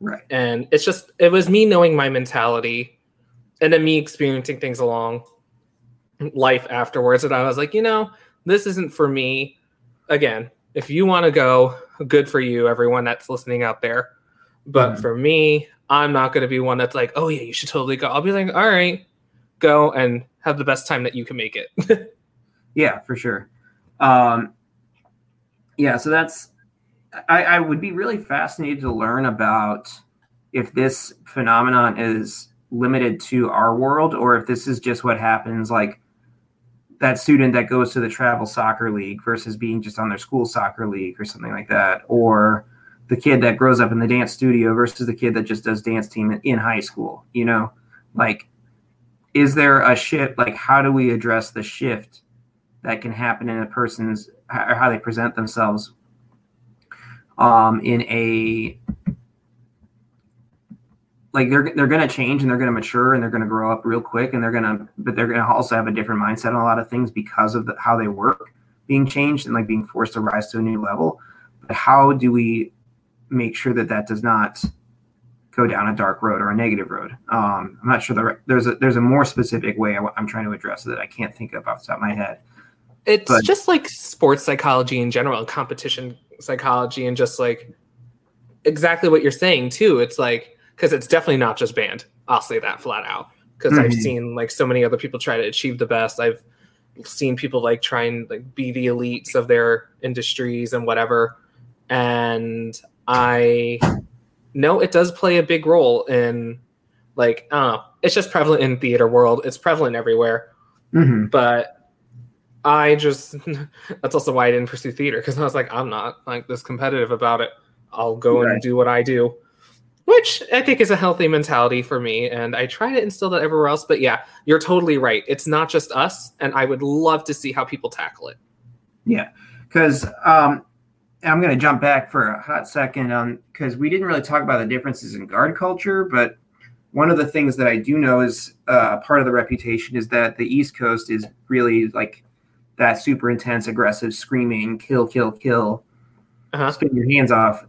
Right. And it's just it was me knowing my mentality and then me experiencing things along life afterwards and I was like, you know, this isn't for me. Again, if you want to go, good for you, everyone that's listening out there. But mm-hmm. for me, I'm not going to be one that's like, oh, yeah, you should totally go. I'll be like, all right, go and have the best time that you can make it. yeah, for sure. Um, yeah, so that's, I, I would be really fascinated to learn about if this phenomenon is limited to our world or if this is just what happens like that student that goes to the travel soccer league versus being just on their school soccer league or something like that or the kid that grows up in the dance studio versus the kid that just does dance team in high school you know? Like is there a shift like how do we address the shift that can happen in a person's how they present themselves um in a like they're they're going to change and they're going to mature and they're going to grow up real quick and they're going to but they're going to also have a different mindset on a lot of things because of the, how they work being changed and like being forced to rise to a new level. But how do we make sure that that does not go down a dark road or a negative road? Um, i'm not sure the, there's a there's a more specific way I, am trying to address that i can't think of off the top of my head. It's but, just like sports psychology in general and competition psychology and just like exactly what you're saying too it's like because it's definitely not just band. I'll say that flat out because mm-hmm. I've seen like so many other people try to achieve the best. I've seen people like try and like be the elites of their industries and whatever. And I know it does play a big role in like uh it's just prevalent in theater world. It's prevalent everywhere. Mm-hmm. But I just that's also why I didn't pursue theater because I was like, I'm not like this competitive about it. I'll go right. and do what I do which I think is a healthy mentality for me. And I try to instill that everywhere else. But yeah, you're totally right. It's not just us. And I would love to see how people tackle it. Yeah. Because um, I'm going to jump back for a hot second on because we didn't really talk about the differences in guard culture. But one of the things that I do know is uh, part of the reputation is that the East Coast is really like that super intense, aggressive, screaming, kill, kill, kill, uh-huh. spin your hands off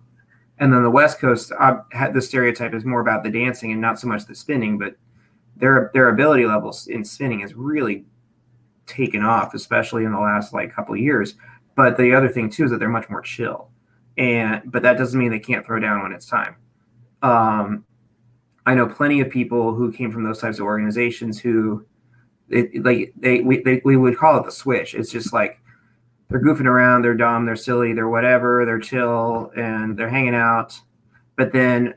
and then the West Coast, I had the stereotype is more about the dancing and not so much the spinning, but their their ability levels in spinning has really taken off, especially in the last like couple of years. But the other thing too is that they're much more chill, and but that doesn't mean they can't throw down when it's time. Um, I know plenty of people who came from those types of organizations who, it, like they we they, we would call it the switch. It's just like they're goofing around, they're dumb, they're silly, they're whatever, they're chill, and they're hanging out. But then,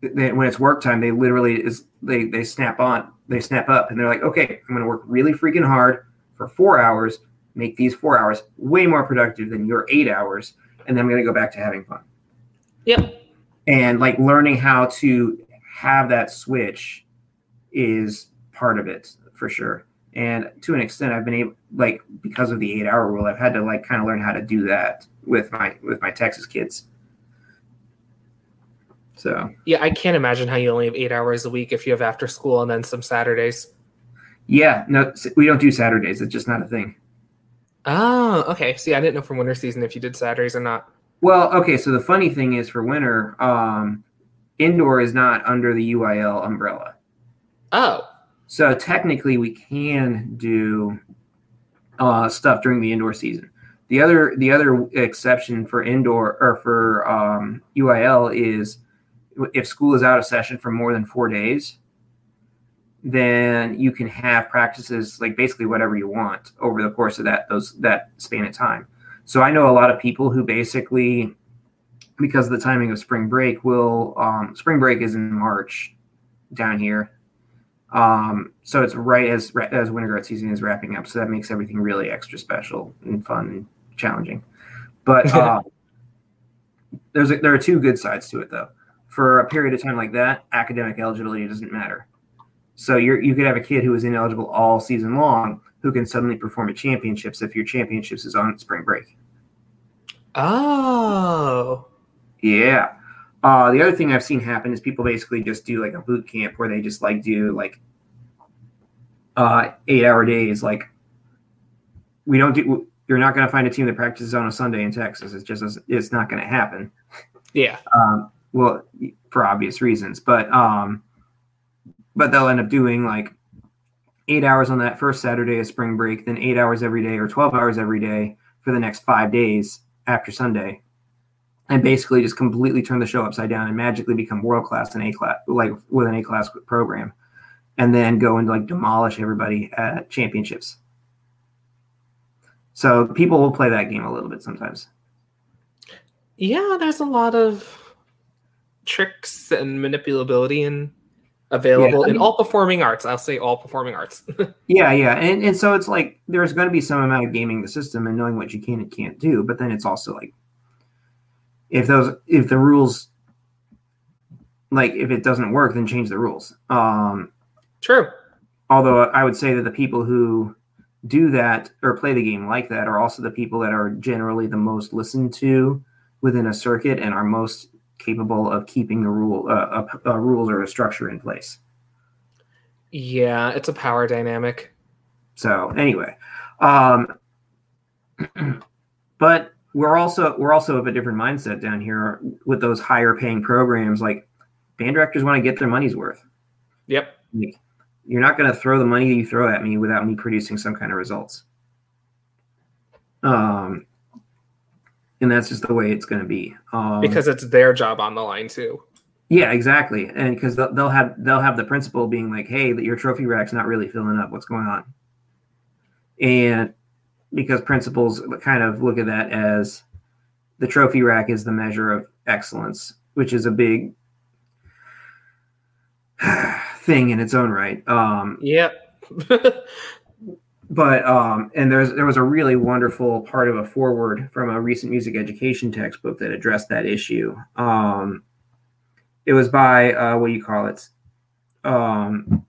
they, when it's work time, they literally is they they snap on, they snap up, and they're like, okay, I'm going to work really freaking hard for four hours, make these four hours way more productive than your eight hours, and then I'm going to go back to having fun. Yep. And like learning how to have that switch is part of it for sure. And to an extent i've been able like because of the eight hour rule i've had to like kind of learn how to do that with my with my texas kids. So. Yeah i can't imagine how you only have eight hours a week if you have after school and then some saturdays. Yeah no we don't do saturdays it's just not a thing. Oh okay see i didn't know from winter season if you did saturdays or not. Well okay so the funny thing is for winter um indoor is not under the UIL umbrella. Oh. So technically, we can do uh, stuff during the indoor season. The other the other exception for indoor or for um, UIL is if school is out of session for more than four days, then you can have practices like basically whatever you want over the course of that those that span of time. So I know a lot of people who basically, because of the timing of spring break, will um, spring break is in March down here. Um, so it's right as as winter guard season is wrapping up. So that makes everything really extra special and fun and challenging. But uh, there's a, there are two good sides to it though. For a period of time like that, academic eligibility doesn't matter. So you you could have a kid who is ineligible all season long who can suddenly perform at championships if your championships is on spring break. Oh. Yeah. Uh, the other thing I've seen happen is people basically just do like a boot camp where they just like do like uh, eight hour days. Like we don't do. You're not going to find a team that practices on a Sunday in Texas. It's just it's not going to happen. Yeah. Um, well, for obvious reasons, but um, but they'll end up doing like eight hours on that first Saturday of spring break, then eight hours every day or 12 hours every day for the next five days after Sunday. And basically just completely turn the show upside down and magically become world class in A class, like with an A class program, and then go and like demolish everybody at championships. So people will play that game a little bit sometimes. Yeah, there's a lot of tricks and manipulability and available yeah, I mean, in all performing arts. I'll say all performing arts. yeah, yeah, and and so it's like there's going to be some amount of gaming the system and knowing what you can and can't do, but then it's also like if those if the rules like if it doesn't work, then change the rules. Um, True. Although I would say that the people who do that or play the game like that are also the people that are generally the most listened to within a circuit and are most capable of keeping the rule uh, a, a rules or a structure in place. Yeah, it's a power dynamic. So anyway, um, but we're also we're also of a different mindset down here with those higher paying programs. Like band directors want to get their money's worth. Yep. You're not going to throw the money that you throw at me without me producing some kind of results. Um, and that's just the way it's going to be um, because it's their job on the line too yeah exactly and because they'll, they'll have they'll have the principal being like hey your trophy rack's not really filling up what's going on and because principals kind of look at that as the trophy rack is the measure of excellence which is a big thing in its own right um yep but um, and there's there was a really wonderful part of a foreword from a recent music education textbook that addressed that issue. Um, it was by uh, what do you call it? Um,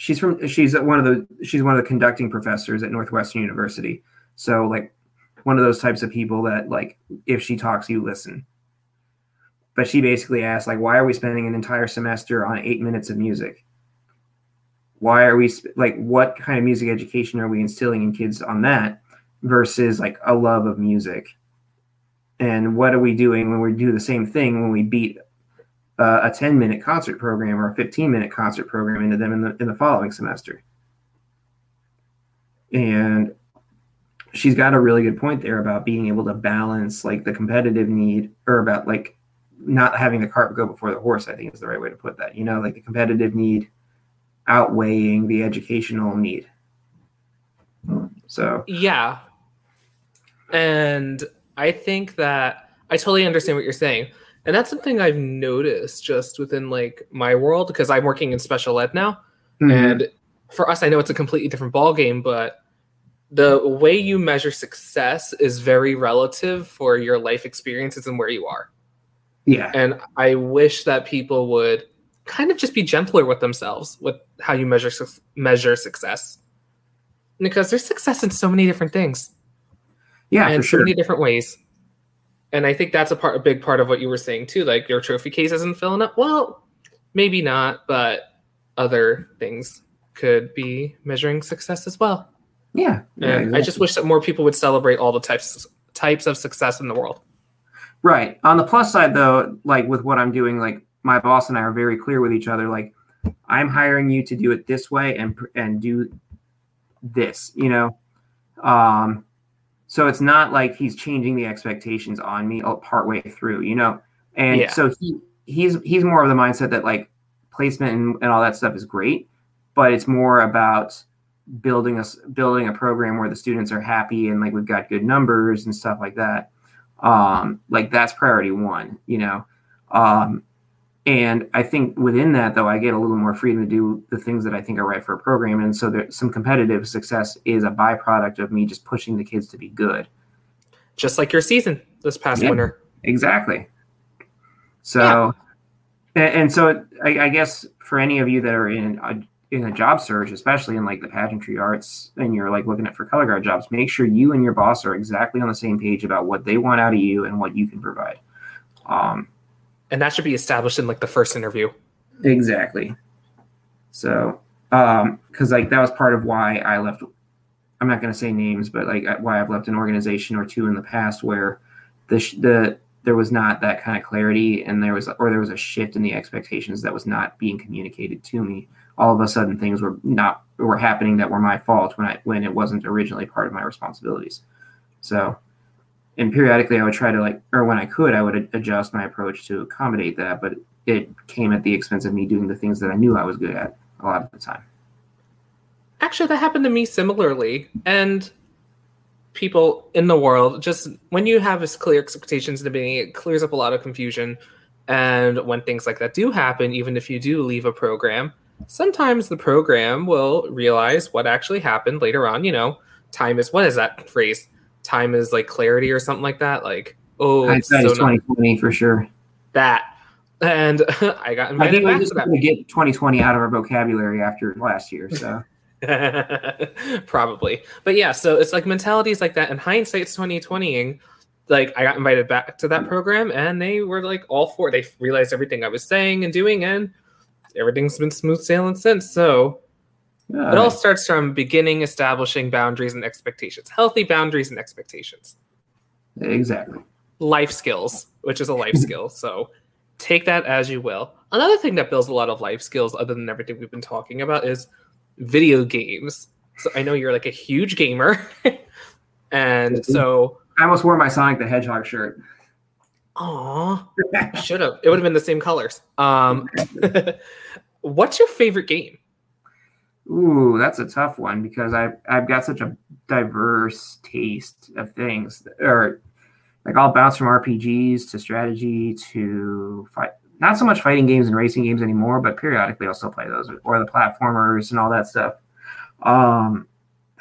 she's from she's one of the she's one of the conducting professors at Northwestern University. So like one of those types of people that like if she talks, you listen. But she basically asked like, why are we spending an entire semester on eight minutes of music? why are we like what kind of music education are we instilling in kids on that versus like a love of music and what are we doing when we do the same thing when we beat uh, a 10 minute concert program or a 15 minute concert program into them in the in the following semester and she's got a really good point there about being able to balance like the competitive need or about like not having the cart go before the horse i think is the right way to put that you know like the competitive need outweighing the educational need. So, yeah. And I think that I totally understand what you're saying. And that's something I've noticed just within like my world because I'm working in special ed now. Mm-hmm. And for us, I know it's a completely different ball game, but the way you measure success is very relative for your life experiences and where you are. Yeah. And I wish that people would kind of just be gentler with themselves with how you measure measure success because there's success in so many different things yeah and so sure. many different ways and i think that's a part a big part of what you were saying too like your trophy case isn't filling up well maybe not but other things could be measuring success as well yeah, yeah exactly. i just wish that more people would celebrate all the types types of success in the world Right. On the plus side, though, like with what I'm doing, like my boss and I are very clear with each other. Like, I'm hiring you to do it this way and and do this. You know, um, so it's not like he's changing the expectations on me partway through. You know, and yeah. so he he's he's more of the mindset that like placement and, and all that stuff is great, but it's more about building us building a program where the students are happy and like we've got good numbers and stuff like that um like that's priority one you know um and i think within that though i get a little more freedom to do the things that i think are right for a program and so there some competitive success is a byproduct of me just pushing the kids to be good just like your season this past yeah, winter exactly so yeah. and, and, so I, I, guess for any of you that are in a in a job search, especially in like the pageantry arts, and you're like looking at for color guard jobs, make sure you and your boss are exactly on the same page about what they want out of you and what you can provide. Um, and that should be established in like the first interview. Exactly. So, um, because like that was part of why I left. I'm not going to say names, but like why I've left an organization or two in the past where the the there was not that kind of clarity and there was or there was a shift in the expectations that was not being communicated to me all of a sudden things were not were happening that were my fault when I when it wasn't originally part of my responsibilities. So, and periodically I would try to like, or when I could, I would adjust my approach to accommodate that. But it came at the expense of me doing the things that I knew I was good at a lot of the time. Actually, that happened to me similarly, and people in the world just when you have this clear expectations in the beginning, it clears up a lot of confusion. And when things like that do happen, even if you do leave a program, sometimes the program will realize what actually happened later on. You know, time is what is that phrase? Time is like clarity or something like that. Like, oh, it's so 2020 for sure. That. And I got invited I think we're just to get 2020 out of our vocabulary after last year. So. Probably. But yeah, so it's like mentalities like that. And hindsight's 2020ing. Like I got invited back to that program and they were like all for they realized everything I was saying and doing and everything's been smooth sailing since. So it all starts from beginning establishing boundaries and expectations, healthy boundaries and expectations. Exactly. Life skills, which is a life skill. So take that as you will. Another thing that builds a lot of life skills, other than everything we've been talking about, is video games. So I know you're like a huge gamer. and so I almost wore my Sonic the Hedgehog shirt. Aw, should have. It would have been the same colors. Um, what's your favorite game? Ooh, that's a tough one because I've I've got such a diverse taste of things, or like I'll bounce from RPGs to strategy to fight. Not so much fighting games and racing games anymore, but periodically I'll still play those or the platformers and all that stuff. Um,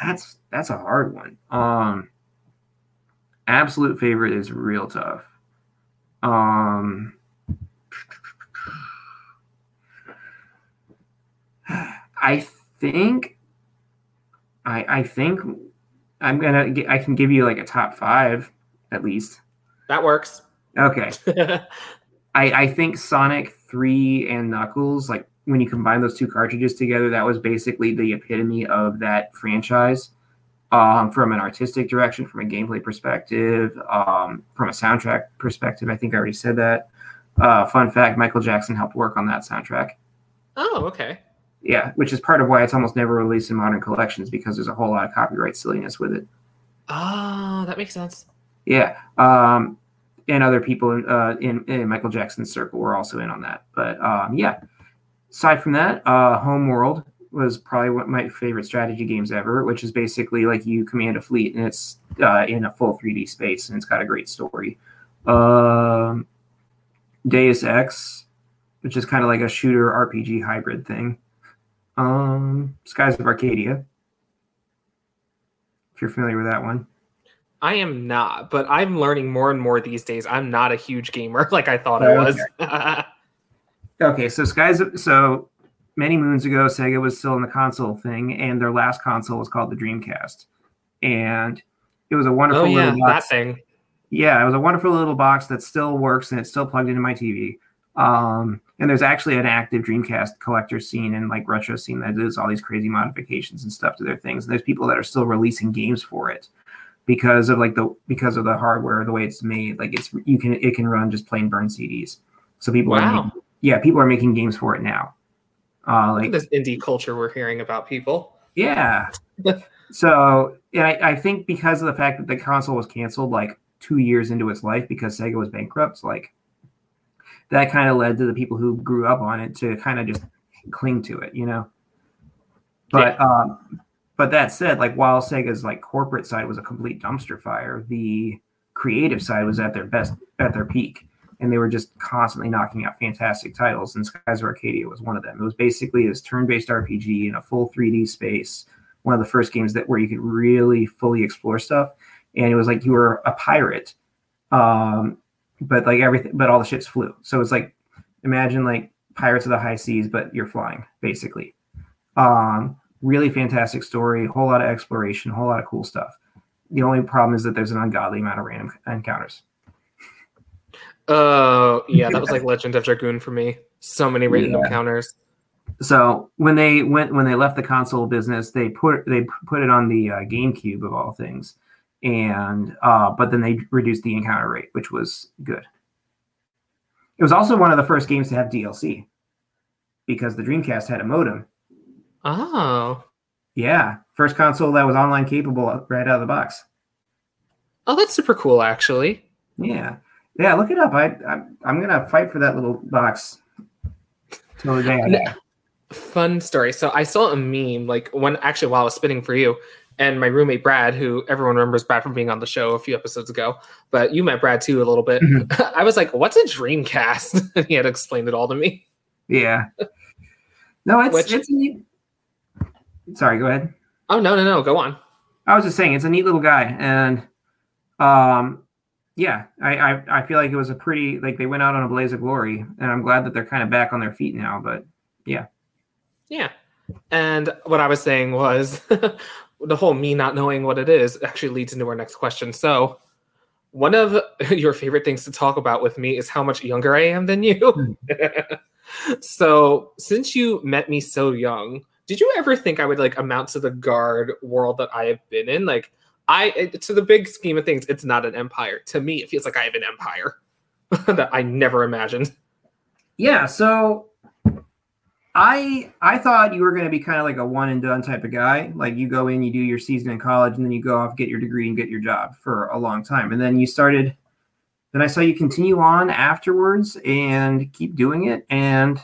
that's that's a hard one. Um, absolute favorite is real tough. Um, I think, I I think I'm gonna I can give you like a top five at least. That works. Okay. I I think Sonic Three and Knuckles like when you combine those two cartridges together, that was basically the epitome of that franchise um, from an artistic direction, from a gameplay perspective, um, from a soundtrack perspective. I think I already said that. Uh, fun fact: Michael Jackson helped work on that soundtrack. Oh, okay. Yeah, which is part of why it's almost never released in modern collections because there's a whole lot of copyright silliness with it. Oh, that makes sense. Yeah, um, and other people uh, in, in Michael Jackson's circle were also in on that. But um, yeah, aside from that, uh, Homeworld was probably one of my favorite strategy games ever, which is basically like you command a fleet and it's uh, in a full 3D space and it's got a great story. Um, Deus Ex, which is kind of like a shooter RPG hybrid thing. Um, Skies of Arcadia, if you're familiar with that one. I am not, but I'm learning more and more these days. I'm not a huge gamer like I thought I was. okay, so Skies of, so many moons ago, Sega was still in the console thing, and their last console was called the Dreamcast, and it was a wonderful oh, yeah, little box. That thing. Yeah, it was a wonderful little box that still works and it's still plugged into my TV. Um, and there's actually an active Dreamcast collector scene and like retro scene that does all these crazy modifications and stuff to their things. And there's people that are still releasing games for it. because of like the because of the hardware, the way it's made. Like it's you can it can run just plain burn CDs. So people wow. are making, yeah, people are making games for it now. Uh, like this indie culture we're hearing about people. Yeah. so yeah, I, I think because of the fact that the console was canceled like two years into its life because Sega was bankrupt, like that kind of led to the people who grew up on it to kind of just cling to it, you know. But yeah. um, but that said, like while Sega's like corporate side was a complete dumpster fire, the creative side was at their best at their peak. And they were just constantly knocking out fantastic titles, and Skies of Arcadia was one of them. It was basically this turn-based RPG in a full 3D space, one of the first games that where you could really fully explore stuff. And it was like you were a pirate, um, but like everything, but all the ships flew. So it's like imagine like Pirates of the High Seas, but you're flying basically. Um, really fantastic story, a whole lot of exploration, a whole lot of cool stuff. The only problem is that there's an ungodly amount of random encounters. Oh, uh, yeah, that was like Legend of Dragoon for me. So many random yeah. encounters. So when they went when they left the console business, they put they put it on the uh, GameCube of all things, and uh, but then they reduced the encounter rate, which was good. It was also one of the first games to have DLC because the Dreamcast had a modem Oh. Yeah. First console that was online capable right out of the box. Oh, that's super cool, actually. Yeah. Yeah, look it up. I, I am gonna fight for that little box till the day I die. Fun story. So I saw a meme like when actually while I was spinning for you, and my roommate Brad, who everyone remembers Brad from being on the show a few episodes ago, but you met Brad too a little bit. Mm-hmm. I was like, "What's a Dreamcast?" and he had explained it all to me. Yeah. No, it's Which, it's Sorry, go ahead. Oh no, no, no, go on. I was just saying it's a neat little guy, and um, yeah, I, I I feel like it was a pretty like they went out on a blaze of glory, and I'm glad that they're kind of back on their feet now. But yeah, yeah. And what I was saying was the whole me not knowing what it is actually leads into our next question. So, one of your favorite things to talk about with me is how much younger I am than you. Hmm. so, since you met me so young, did you ever think I would like amount to the guard world that I have been in? Like, I to the big scheme of things, it's not an empire. To me, it feels like I have an empire that I never imagined. Yeah, so I I thought you were going to be kind of like a one and done type of guy. Like you go in, you do your season in college, and then you go off, get your degree, and get your job for a long time. And then you started. Then I saw you continue on afterwards and keep doing it. And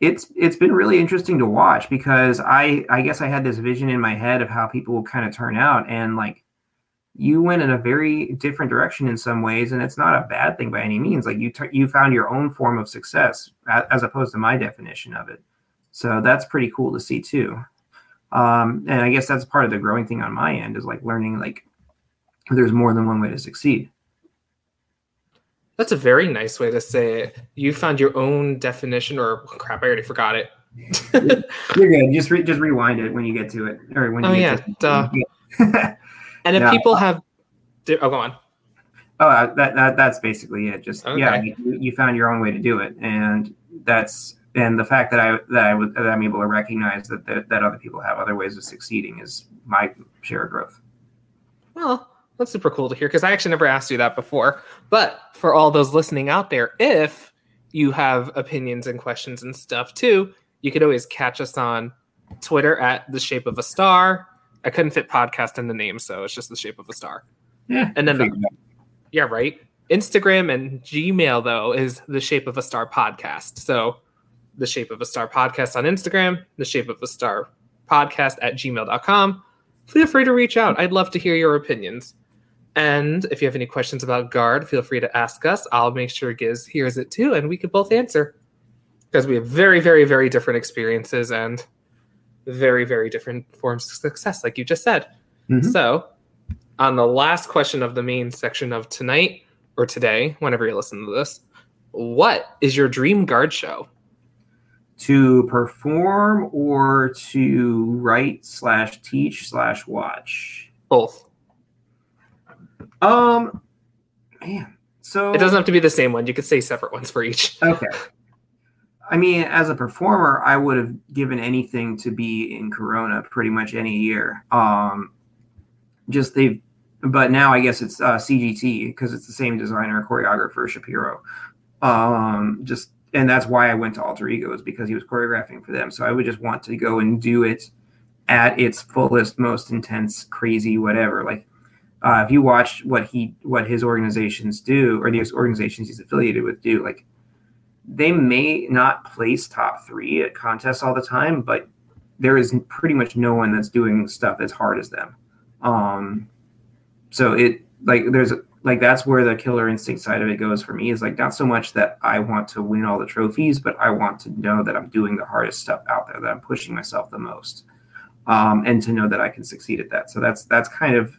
it's it's been really interesting to watch because I I guess I had this vision in my head of how people will kind of turn out and like you went in a very different direction in some ways and it's not a bad thing by any means like you t- you found your own form of success as opposed to my definition of it so that's pretty cool to see too um, and i guess that's part of the growing thing on my end is like learning like there's more than one way to succeed that's a very nice way to say it. You found your own definition, or crap, I already forgot it. You're good. Just re- just rewind it when you get to it, or when. Oh you yeah, duh. and if people have, oh, go on. Oh, uh, that, that that's basically it. Just okay. yeah, you, you, found your own way to do it, and that's and the fact that I that I that I'm able to recognize that, that that other people have other ways of succeeding is my share of growth. Well, that's super cool to hear because I actually never asked you that before. But for all those listening out there, if you have opinions and questions and stuff too, you could always catch us on Twitter at the shape of a star. I couldn't fit podcast in the name, so it's just the shape of a star. Yeah. And then the, yeah, right. Instagram and Gmail though is the shape of a star podcast. So the shape of a star podcast on Instagram, the shape of a star podcast at gmail.com. Feel free to reach out. I'd love to hear your opinions. And if you have any questions about Guard, feel free to ask us. I'll make sure Giz hears it too, and we can both answer. Because we have very, very, very different experiences and very, very different forms of success, like you just said. Mm-hmm. So, on the last question of the main section of tonight or today, whenever you listen to this, what is your dream guard show? To perform or to write slash teach slash watch? Both. Um, man. So it doesn't have to be the same one. You could say separate ones for each. Okay. I mean, as a performer, I would have given anything to be in Corona pretty much any year. Um, just they've but now I guess it's uh, CGT because it's the same designer choreographer Shapiro. Um, just and that's why I went to Alter Ego is because he was choreographing for them. So I would just want to go and do it at its fullest, most intense, crazy, whatever. Like uh, if you watch what he what his organizations do or the organizations he's affiliated with do, like they may not place top three at contests all the time, but there is pretty much no one that's doing stuff as hard as them. Um, so it like there's like that's where the killer instinct side of it goes for me is like not so much that I want to win all the trophies, but I want to know that I'm doing the hardest stuff out there, that I'm pushing myself the most, um, and to know that I can succeed at that. So that's that's kind of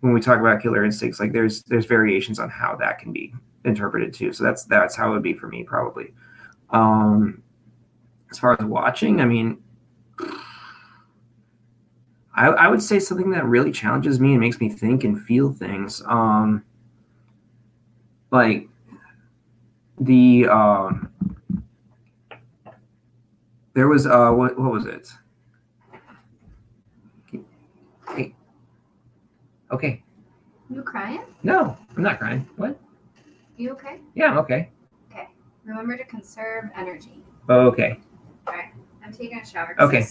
when we talk about killer instincts, like there's there's variations on how that can be interpreted too. So that's that's how it would be for me probably. Um, as far as watching, I mean, I, I would say something that really challenges me and makes me think and feel things. Um, like the um, there was uh, what what was it? Hey, okay. You crying? No, I'm not crying. What? You okay? Yeah, I'm okay. Okay. Remember to conserve energy. Okay. All right. I'm taking a shower. Okay.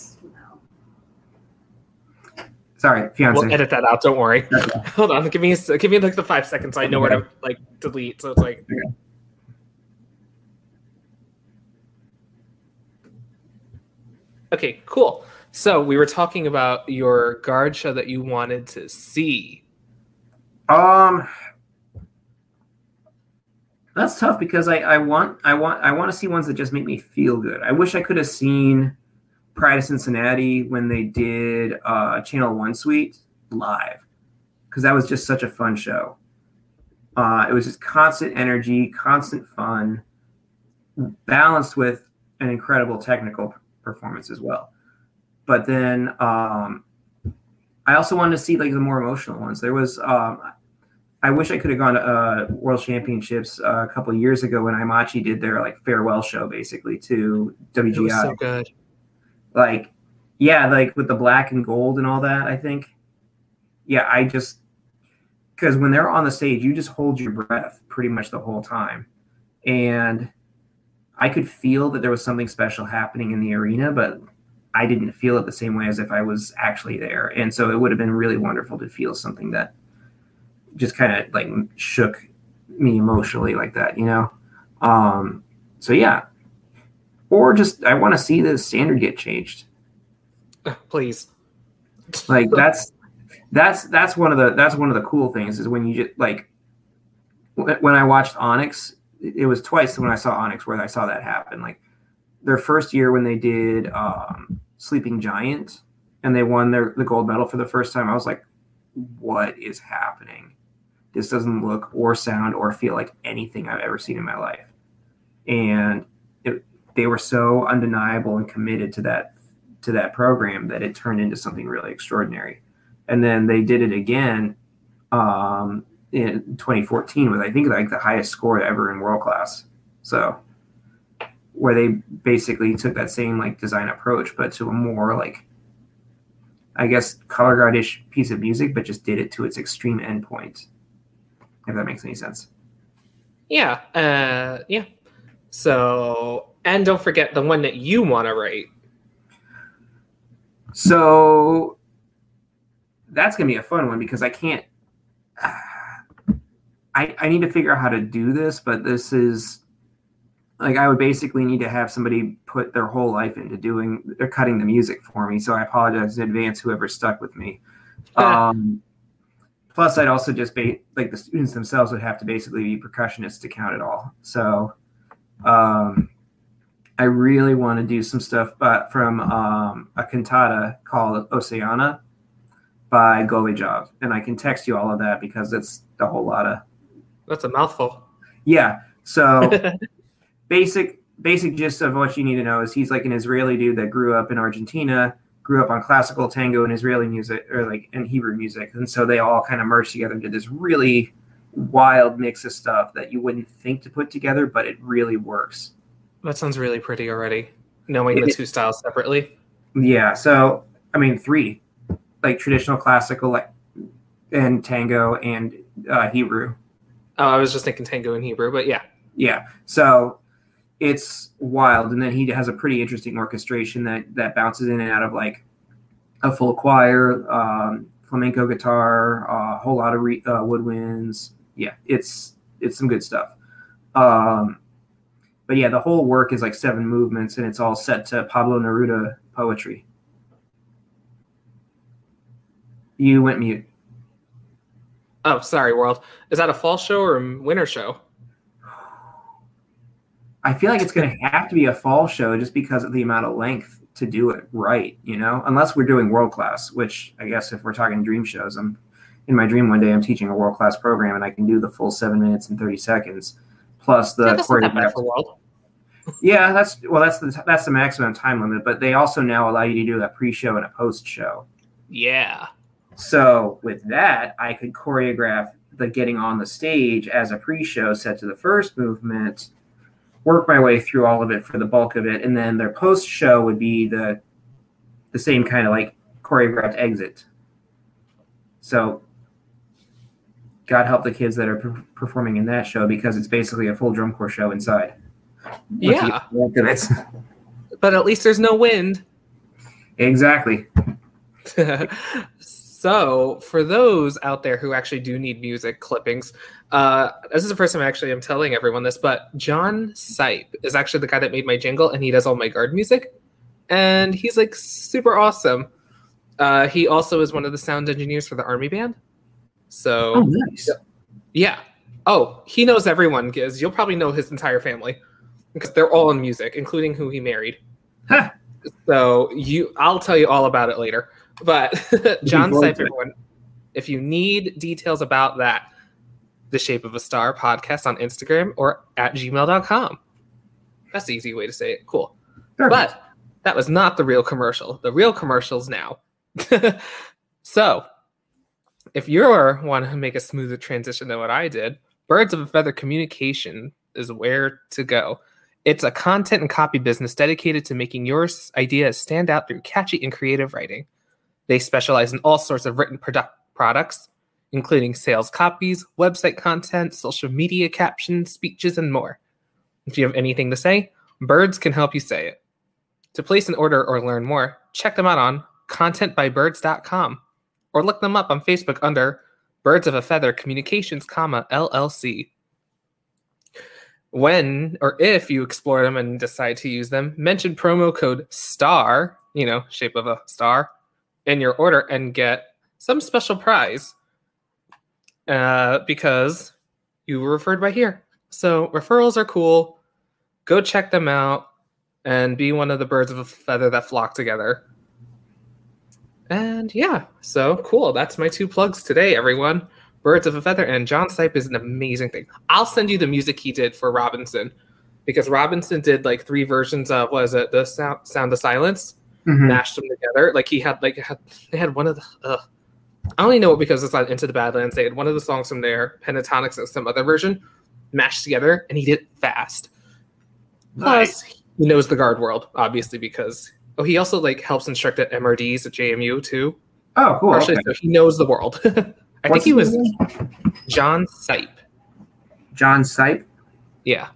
Sorry, fiance. We'll edit that out. Don't worry. Okay. Hold on. Give me give me like the five seconds. So I know okay. where to like delete. So it's like. Okay. Okay, cool. So we were talking about your guard show that you wanted to see. Um, that's tough because I, I want I want I want to see ones that just make me feel good. I wish I could have seen Pride of Cincinnati when they did uh, Channel One Suite live because that was just such a fun show. Uh, it was just constant energy, constant fun, balanced with an incredible technical performance as well. But then um, I also wanted to see like the more emotional ones. There was um, I wish I could have gone to uh, World Championships uh, a couple years ago when Aimachi did their like farewell show, basically to WGI. so good. Like, yeah, like with the black and gold and all that. I think. Yeah, I just because when they're on the stage, you just hold your breath pretty much the whole time, and I could feel that there was something special happening in the arena, but I didn't feel it the same way as if I was actually there. And so it would have been really wonderful to feel something that just kind of like shook me emotionally like that, you know? Um, so yeah. Or just I want to see the standard get changed. Please. Like that's that's that's one of the that's one of the cool things is when you just like when I watched Onyx, it was twice when I saw Onyx where I saw that happen. Like their first year when they did um, Sleeping Giant and they won their the gold medal for the first time, I was like, what is happening? This doesn't look or sound or feel like anything I've ever seen in my life. And it, they were so undeniable and committed to that to that program that it turned into something really extraordinary. And then they did it again um, in 2014 with I think like the highest score ever in world class. So where they basically took that same like design approach, but to a more like I guess color guard-ish piece of music, but just did it to its extreme endpoint if that makes any sense. Yeah, uh, yeah. So, and don't forget the one that you want to write. So that's gonna be a fun one because I can't. I I need to figure out how to do this, but this is like I would basically need to have somebody put their whole life into doing they're cutting the music for me. So I apologize in advance, whoever stuck with me. um, Plus, I'd also just be like the students themselves would have to basically be percussionists to count it all. So, um, I really want to do some stuff, but from um, a cantata called Oceana by Golijov, and I can text you all of that because it's a whole lot of. That's a mouthful. Yeah. So, basic basic gist of what you need to know is he's like an Israeli dude that grew up in Argentina grew up on classical tango and Israeli music or like and Hebrew music. And so they all kind of merged together into this really wild mix of stuff that you wouldn't think to put together, but it really works. That sounds really pretty already, knowing it, the two styles separately. Yeah. So, I mean, three like traditional classical, like and Tango and uh, Hebrew. Oh, I was just thinking Tango and Hebrew, but yeah. Yeah. So it's wild, and then he has a pretty interesting orchestration that that bounces in and out of like a full choir, um, flamenco guitar, a whole lot of re- uh, woodwinds. Yeah, it's it's some good stuff. Um, but yeah, the whole work is like seven movements, and it's all set to Pablo Neruda poetry. You went mute. Oh, sorry, world. Is that a fall show or a winter show? I feel like it's going to have to be a fall show just because of the amount of length to do it right, you know, unless we're doing world class, which I guess if we're talking dream shows, I'm in my dream one day, I'm teaching a world class program and I can do the full seven minutes and 30 seconds plus the Yeah, that's that choreographed. Yeah, that's well, that's the that's the maximum time limit, but they also now allow you to do a pre-show and a post-show. Yeah. So with that, I could choreograph the getting on the stage as a pre-show set to the first movement, work my way through all of it for the bulk of it, and then their post-show would be the the same kind of like choreographed exit. So God help the kids that are per- performing in that show because it's basically a full drum corps show inside. Yeah. bulk of it. But at least there's no wind. exactly. so for those out there who actually do need music clippings uh, this is the first time I actually i'm telling everyone this but john sipe is actually the guy that made my jingle and he does all my guard music and he's like super awesome. Uh, he also is one of the sound engineers for the army band. So Oh, nice. yeah. Oh he knows everyone giz. You'll probably know his entire family because they're all in music including who he married. Huh. so you i'll tell you all about it later but john forward Sipe, to it. everyone if you need details about that the shape of a star podcast on instagram or at gmail.com that's the easy way to say it cool Perfect. but that was not the real commercial the real commercial's now so if you're want to make a smoother transition than what i did birds of a feather communication is where to go it's a content and copy business dedicated to making your ideas stand out through catchy and creative writing. They specialize in all sorts of written product products, including sales copies, website content, social media captions, speeches, and more. If you have anything to say, Birds can help you say it. To place an order or learn more, check them out on contentbybirds.com or look them up on Facebook under Birds of a Feather Communications, LLC when or if you explore them and decide to use them, mention promo code STAR, you know, shape of a star, in your order and get some special prize uh, because you were referred by here. So referrals are cool. Go check them out and be one of the birds of a feather that flock together. And yeah, so cool. That's my two plugs today, everyone. Birds of a Feather and John Sipe is an amazing thing. I'll send you the music he did for Robinson because Robinson did like three versions of was it the sound, sound of silence Mhm. mashed them together. Like he had like had they had one of the uh, I only know it because it's on Into the Badlands. They had one of the songs from there, Pentatonix and some other version, mashed together, and he did it fast. Plus, he knows the guard world, obviously, because oh, he also like helps instruct at MRDs at JMU too. Oh, cool. Partially, okay. so he knows the world. I What's think he was name? John Sipe. John Sipe. Yeah.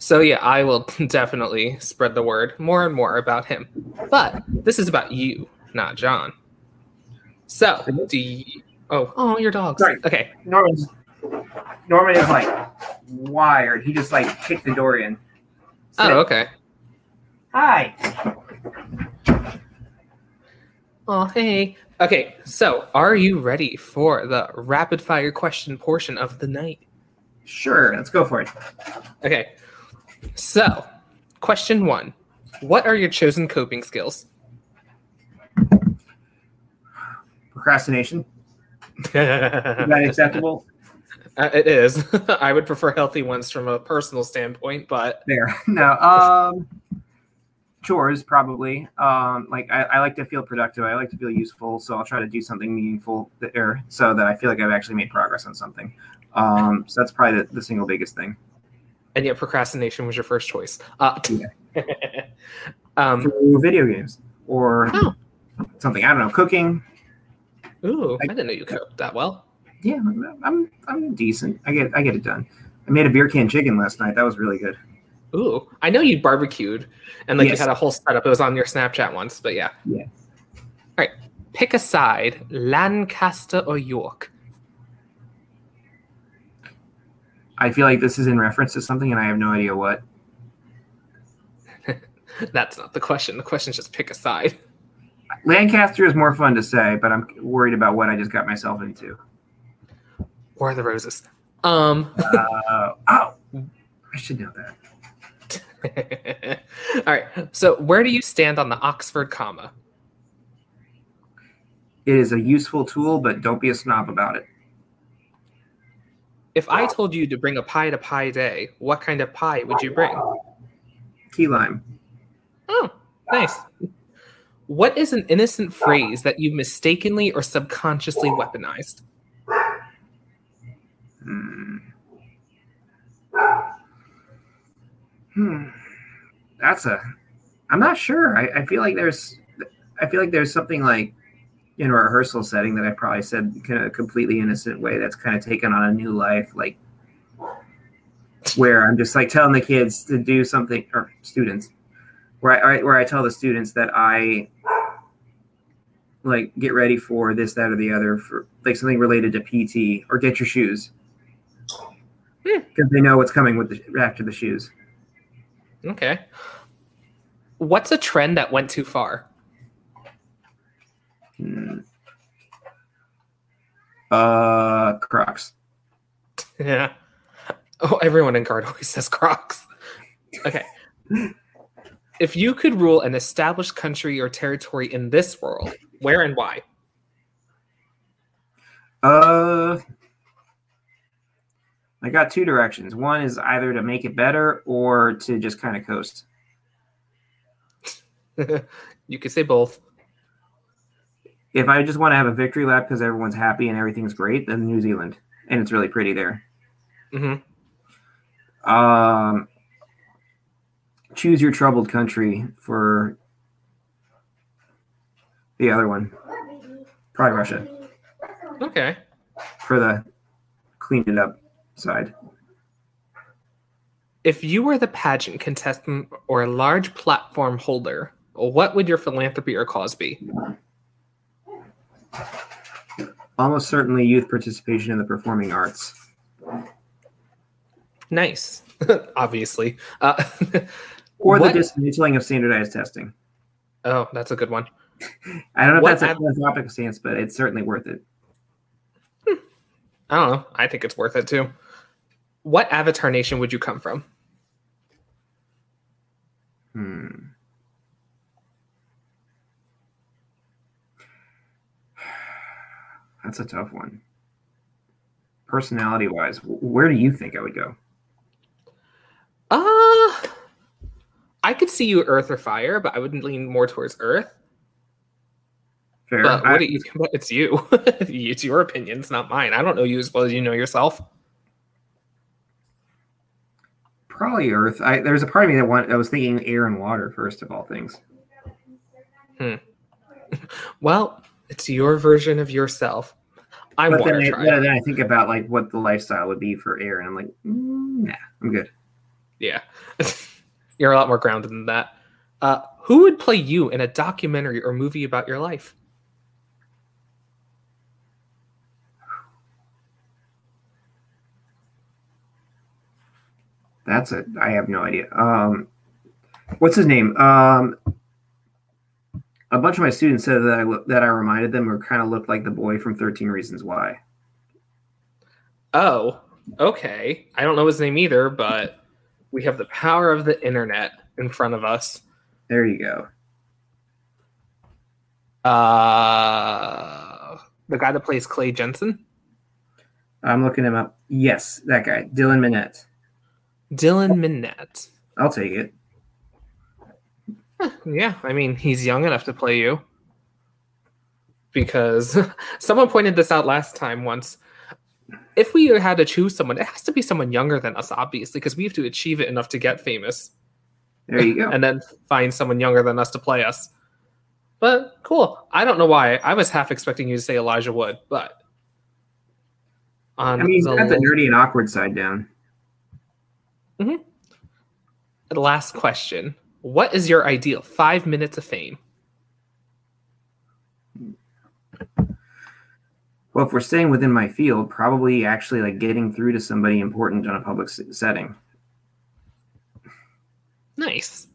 Cool. So yeah, I will definitely spread the word more and more about him. But this is about you, not John. So do you oh oh your dogs. Sorry. Okay. Norman's Norman is like wired. He just like kicked the door in. Oh, okay. Hi. Oh hey. Okay, so are you ready for the rapid fire question portion of the night? Sure, let's go for it. Okay. So, question one. What are your chosen coping skills? Procrastination. Is that acceptable? Uh, it is. I would prefer healthy ones from a personal standpoint, but there. No. Um chores probably. Um like I, I like to feel productive. I like to feel useful, so I'll try to do something meaningful there so that I feel like I've actually made progress on something. Um so that's probably the, the single biggest thing. And yet procrastination was your first choice. Uh, Yeah. um, Through video games or Oh. something. I don't know, cooking. Ooh, I, I didn't know you cooked that well. Yeah, I'm I'm decent. I get I get it done. I made a beer can chicken last night. That was really good. Ooh, I know you barbecued and like yes. you had a whole setup. It was on your Snapchat once, but yeah. Yeah. All right, pick a side: Lancaster or York. I feel like this is in reference to something, and I have no idea what. That's not the question. The question is just pick a side. Lancaster is more fun to say, but I'm worried about what I just got myself into. War of the Roses. Um. uh, oh, I should know that. All right. So, where do you stand on the Oxford comma? It is a useful tool, but don't be a snob about it. If I told you to bring a pie to Pie Day, what kind of pie would you bring? Key lime. Oh, nice. What is an innocent phrase that you mistakenly or subconsciously weaponized? Hmm. Hmm. That's a. I'm not sure. I, I feel like there's. I feel like there's something like in a rehearsal setting that I probably said in a completely innocent way that's kind of taken on a new life, like where I'm just like telling the kids to do something or students where I where I tell the students that I like get ready for this, that, or the other for like something related to PT or get your shoes because hmm. they know what's coming with the after the shoes. Okay. What's a trend that went too far? Hmm. Uh, Crocs. Yeah. Oh, everyone in guard always says Crocs. Okay. if you could rule an established country or territory in this world, where and why? Uh, I got two directions. One is either to make it better or to just kind of coast. you could say both if I just want to have a victory lap because everyone's happy and everything's great, then New Zealand, and it's really pretty there. Mm-hmm. Um, choose your troubled country for the other one. Probably Russia. Okay. For the clean it up side. If you were the pageant contestant or a large platform holder, what would your philanthropy or cause be? Almost certainly youth participation in the performing arts. Nice, obviously. Uh, or what? the dismantling of standardized testing. Oh, that's a good one. I don't know if what that's a philanthropic stance, but it's certainly worth it. Hmm. I don't know. I think it's worth it too. What avatar nation would you come from? Hmm. That's a tough one. Personality wise, where do you think I would go? Uh I could see you Earth or Fire, but I would lean more towards Earth. Fair. But what I, you, it's you. it's your opinion. It's not mine. I don't know you as well as you know yourself. Probably Earth. I, there's a part of me that want. I was thinking air and water first of all things. Hmm. well, it's your version of yourself. I want to try. then I think about like what the lifestyle would be for air, and I'm like, mm, nah, I'm good. Yeah, you're a lot more grounded than that. Uh, who would play you in a documentary or movie about your life? That's it. I have no idea. Um, what's his name? Um, a bunch of my students said that I that I reminded them or kind of looked like the boy from Thirteen Reasons Why. Oh, okay. I don't know his name either, but we have the power of the internet in front of us. There you go. Uh, the guy that plays Clay Jensen. I'm looking him up. Yes, that guy, Dylan Minnette. Dylan Minnette. I'll take it. Yeah, I mean, he's young enough to play you. Because someone pointed this out last time once. If we had to choose someone, it has to be someone younger than us, obviously, because we have to achieve it enough to get famous. There you go. and then find someone younger than us to play us. But cool. I don't know why. I was half expecting you to say Elijah Wood, but on I mean, the, got the nerdy and awkward side down. Mm-hmm. The last question: What is your ideal five minutes of fame? Well, if we're staying within my field, probably actually like getting through to somebody important in a public setting. Nice.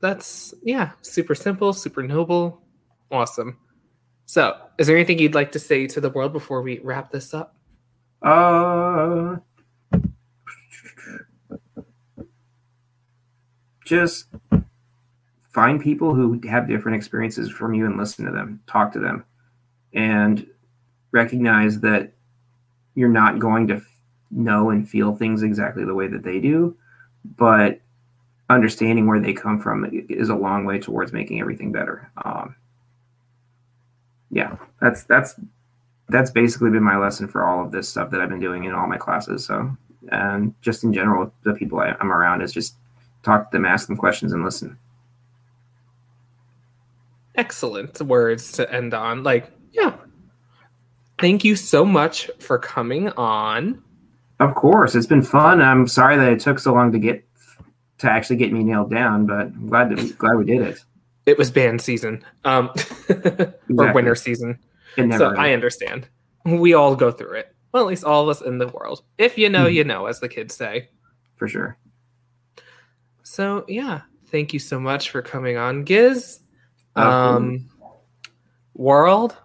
That's yeah, super simple, super noble, awesome. So, is there anything you'd like to say to the world before we wrap this up? Uh, just find people who have different experiences from you and listen to them, talk to them, and recognize that you're not going to know and feel things exactly the way that they do, but understanding where they come from is a long way towards making everything better. Um, yeah, that's that's that's basically been my lesson for all of this stuff that I've been doing in all my classes. So, and just in general, the people I, I'm around is just talk to them, ask them questions, and listen. Excellent words to end on. Like, yeah. Thank you so much for coming on. Of course, it's been fun. I'm sorry that it took so long to get to actually get me nailed down, but I'm glad that glad we did it. It was band season, um, exactly. or winter season. so I understand. We all go through it. Well, at least all of us in the world. If you know, mm-hmm. you know, as the kids say. For sure. So yeah, thank you so much for coming on, Giz. Um, world,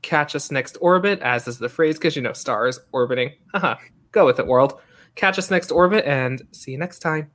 catch us next orbit, as is the phrase, because you know stars orbiting. Haha, go with it, world. Catch us next orbit, and see you next time.